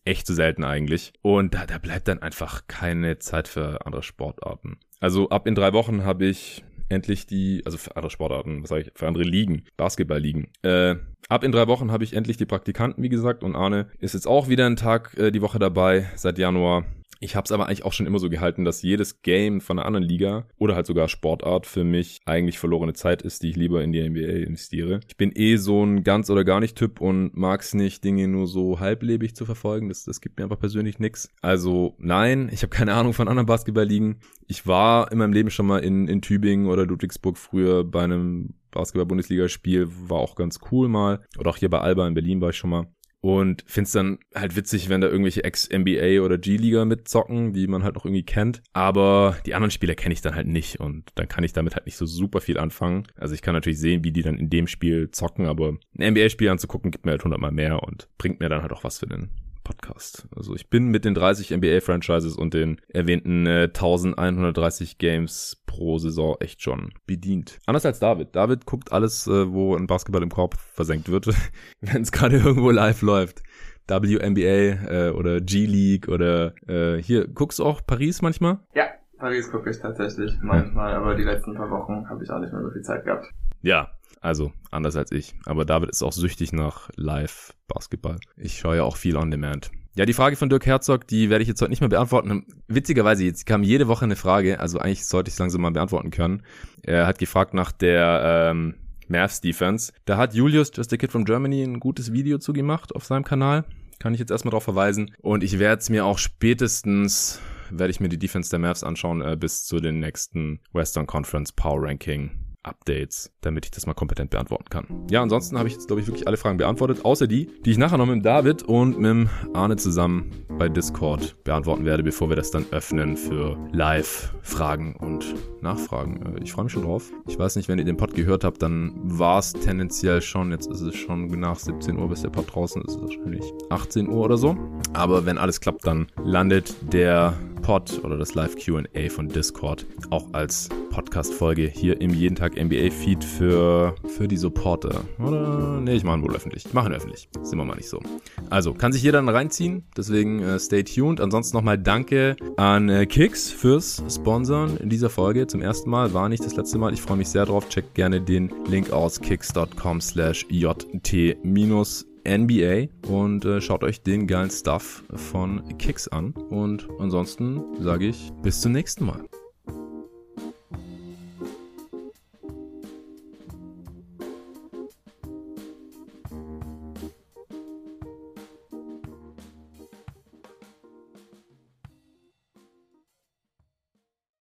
echt zu selten eigentlich. Und da, da bleibt dann einfach keine Zeit für andere Sportarten. Also ab in drei Wochen habe ich endlich die, also für andere Sportarten, was sage ich, für andere Ligen, Basketball-Ligen. Äh, ab in drei Wochen habe ich endlich die Praktikanten, wie gesagt, und Arne ist jetzt auch wieder einen Tag äh, die Woche dabei, seit Januar. Ich habe es aber eigentlich auch schon immer so gehalten, dass jedes Game von einer anderen Liga oder halt sogar Sportart für mich eigentlich verlorene Zeit ist, die ich lieber in die NBA investiere. Ich bin eh so ein ganz oder gar nicht Typ und mag es nicht, Dinge nur so halblebig zu verfolgen. Das, das gibt mir einfach persönlich nichts. Also nein, ich habe keine Ahnung von anderen Basketballligen. Ich war in meinem Leben schon mal in, in Tübingen oder Ludwigsburg früher bei einem Basketball-Bundesligaspiel, war auch ganz cool mal. Oder auch hier bei Alba in Berlin war ich schon mal. Und find's dann halt witzig, wenn da irgendwelche Ex-NBA oder G-Liga mitzocken, die man halt noch irgendwie kennt. Aber die anderen Spieler kenne ich dann halt nicht und dann kann ich damit halt nicht so super viel anfangen. Also ich kann natürlich sehen, wie die dann in dem Spiel zocken, aber ein NBA-Spiel anzugucken gibt mir halt hundertmal mehr und bringt mir dann halt auch was für den Podcast. Also ich bin mit den 30 NBA-Franchises und den erwähnten äh, 1130 Games pro Saison echt schon bedient. Anders als David. David guckt alles, äh, wo ein Basketball im Korb versenkt wird, wenn es gerade irgendwo live läuft. WNBA äh, oder G-League oder äh, hier, guckst du auch Paris manchmal? Ja, Paris gucke ich tatsächlich manchmal, aber die letzten paar Wochen habe ich auch nicht mehr so viel Zeit gehabt. Ja, also anders als ich. Aber David ist auch süchtig nach Live-Basketball. Ich schaue ja auch viel on demand. Ja, die Frage von Dirk Herzog, die werde ich jetzt heute nicht mehr beantworten. Witzigerweise, jetzt kam jede Woche eine Frage, also eigentlich sollte ich es langsam mal beantworten können. Er hat gefragt nach der ähm, Mavs Defense. Da hat Julius, Just a Kid from Germany, ein gutes Video zu gemacht auf seinem Kanal. Kann ich jetzt erstmal darauf verweisen. Und ich werde es mir auch spätestens, werde ich mir die Defense der Mavs anschauen, äh, bis zu den nächsten Western Conference Power Ranking Updates, damit ich das mal kompetent beantworten kann. Ja, ansonsten habe ich jetzt, glaube ich, wirklich alle Fragen beantwortet, außer die, die ich nachher noch mit David und mit Arne zusammen bei Discord beantworten werde, bevor wir das dann öffnen für Live-Fragen und Nachfragen. Äh, ich freue mich schon drauf. Ich weiß nicht, wenn ihr den Pod gehört habt, dann war es tendenziell schon, jetzt ist es schon nach 17 Uhr, bis der Pod draußen ist, ist wahrscheinlich 18 Uhr oder so. Aber wenn alles klappt, dann landet der Pod oder das Live QA von Discord auch als Podcast-Folge hier im Jeden Tag NBA-Feed für, für die Supporter. Oder? Nee, ich mache ihn wohl öffentlich. Ich mache ihn öffentlich. Sind wir mal nicht so. Also, kann sich jeder dann reinziehen. Deswegen äh, stay tuned. Ansonsten nochmal Danke an äh, Kicks fürs Sponsoren in dieser Folge. Zum ersten Mal. War nicht das letzte Mal. Ich freue mich sehr drauf. Checkt gerne den Link aus kicks.com slash jt NBA und äh, schaut euch den geilen Stuff von Kicks an. Und ansonsten sage ich bis zum nächsten Mal.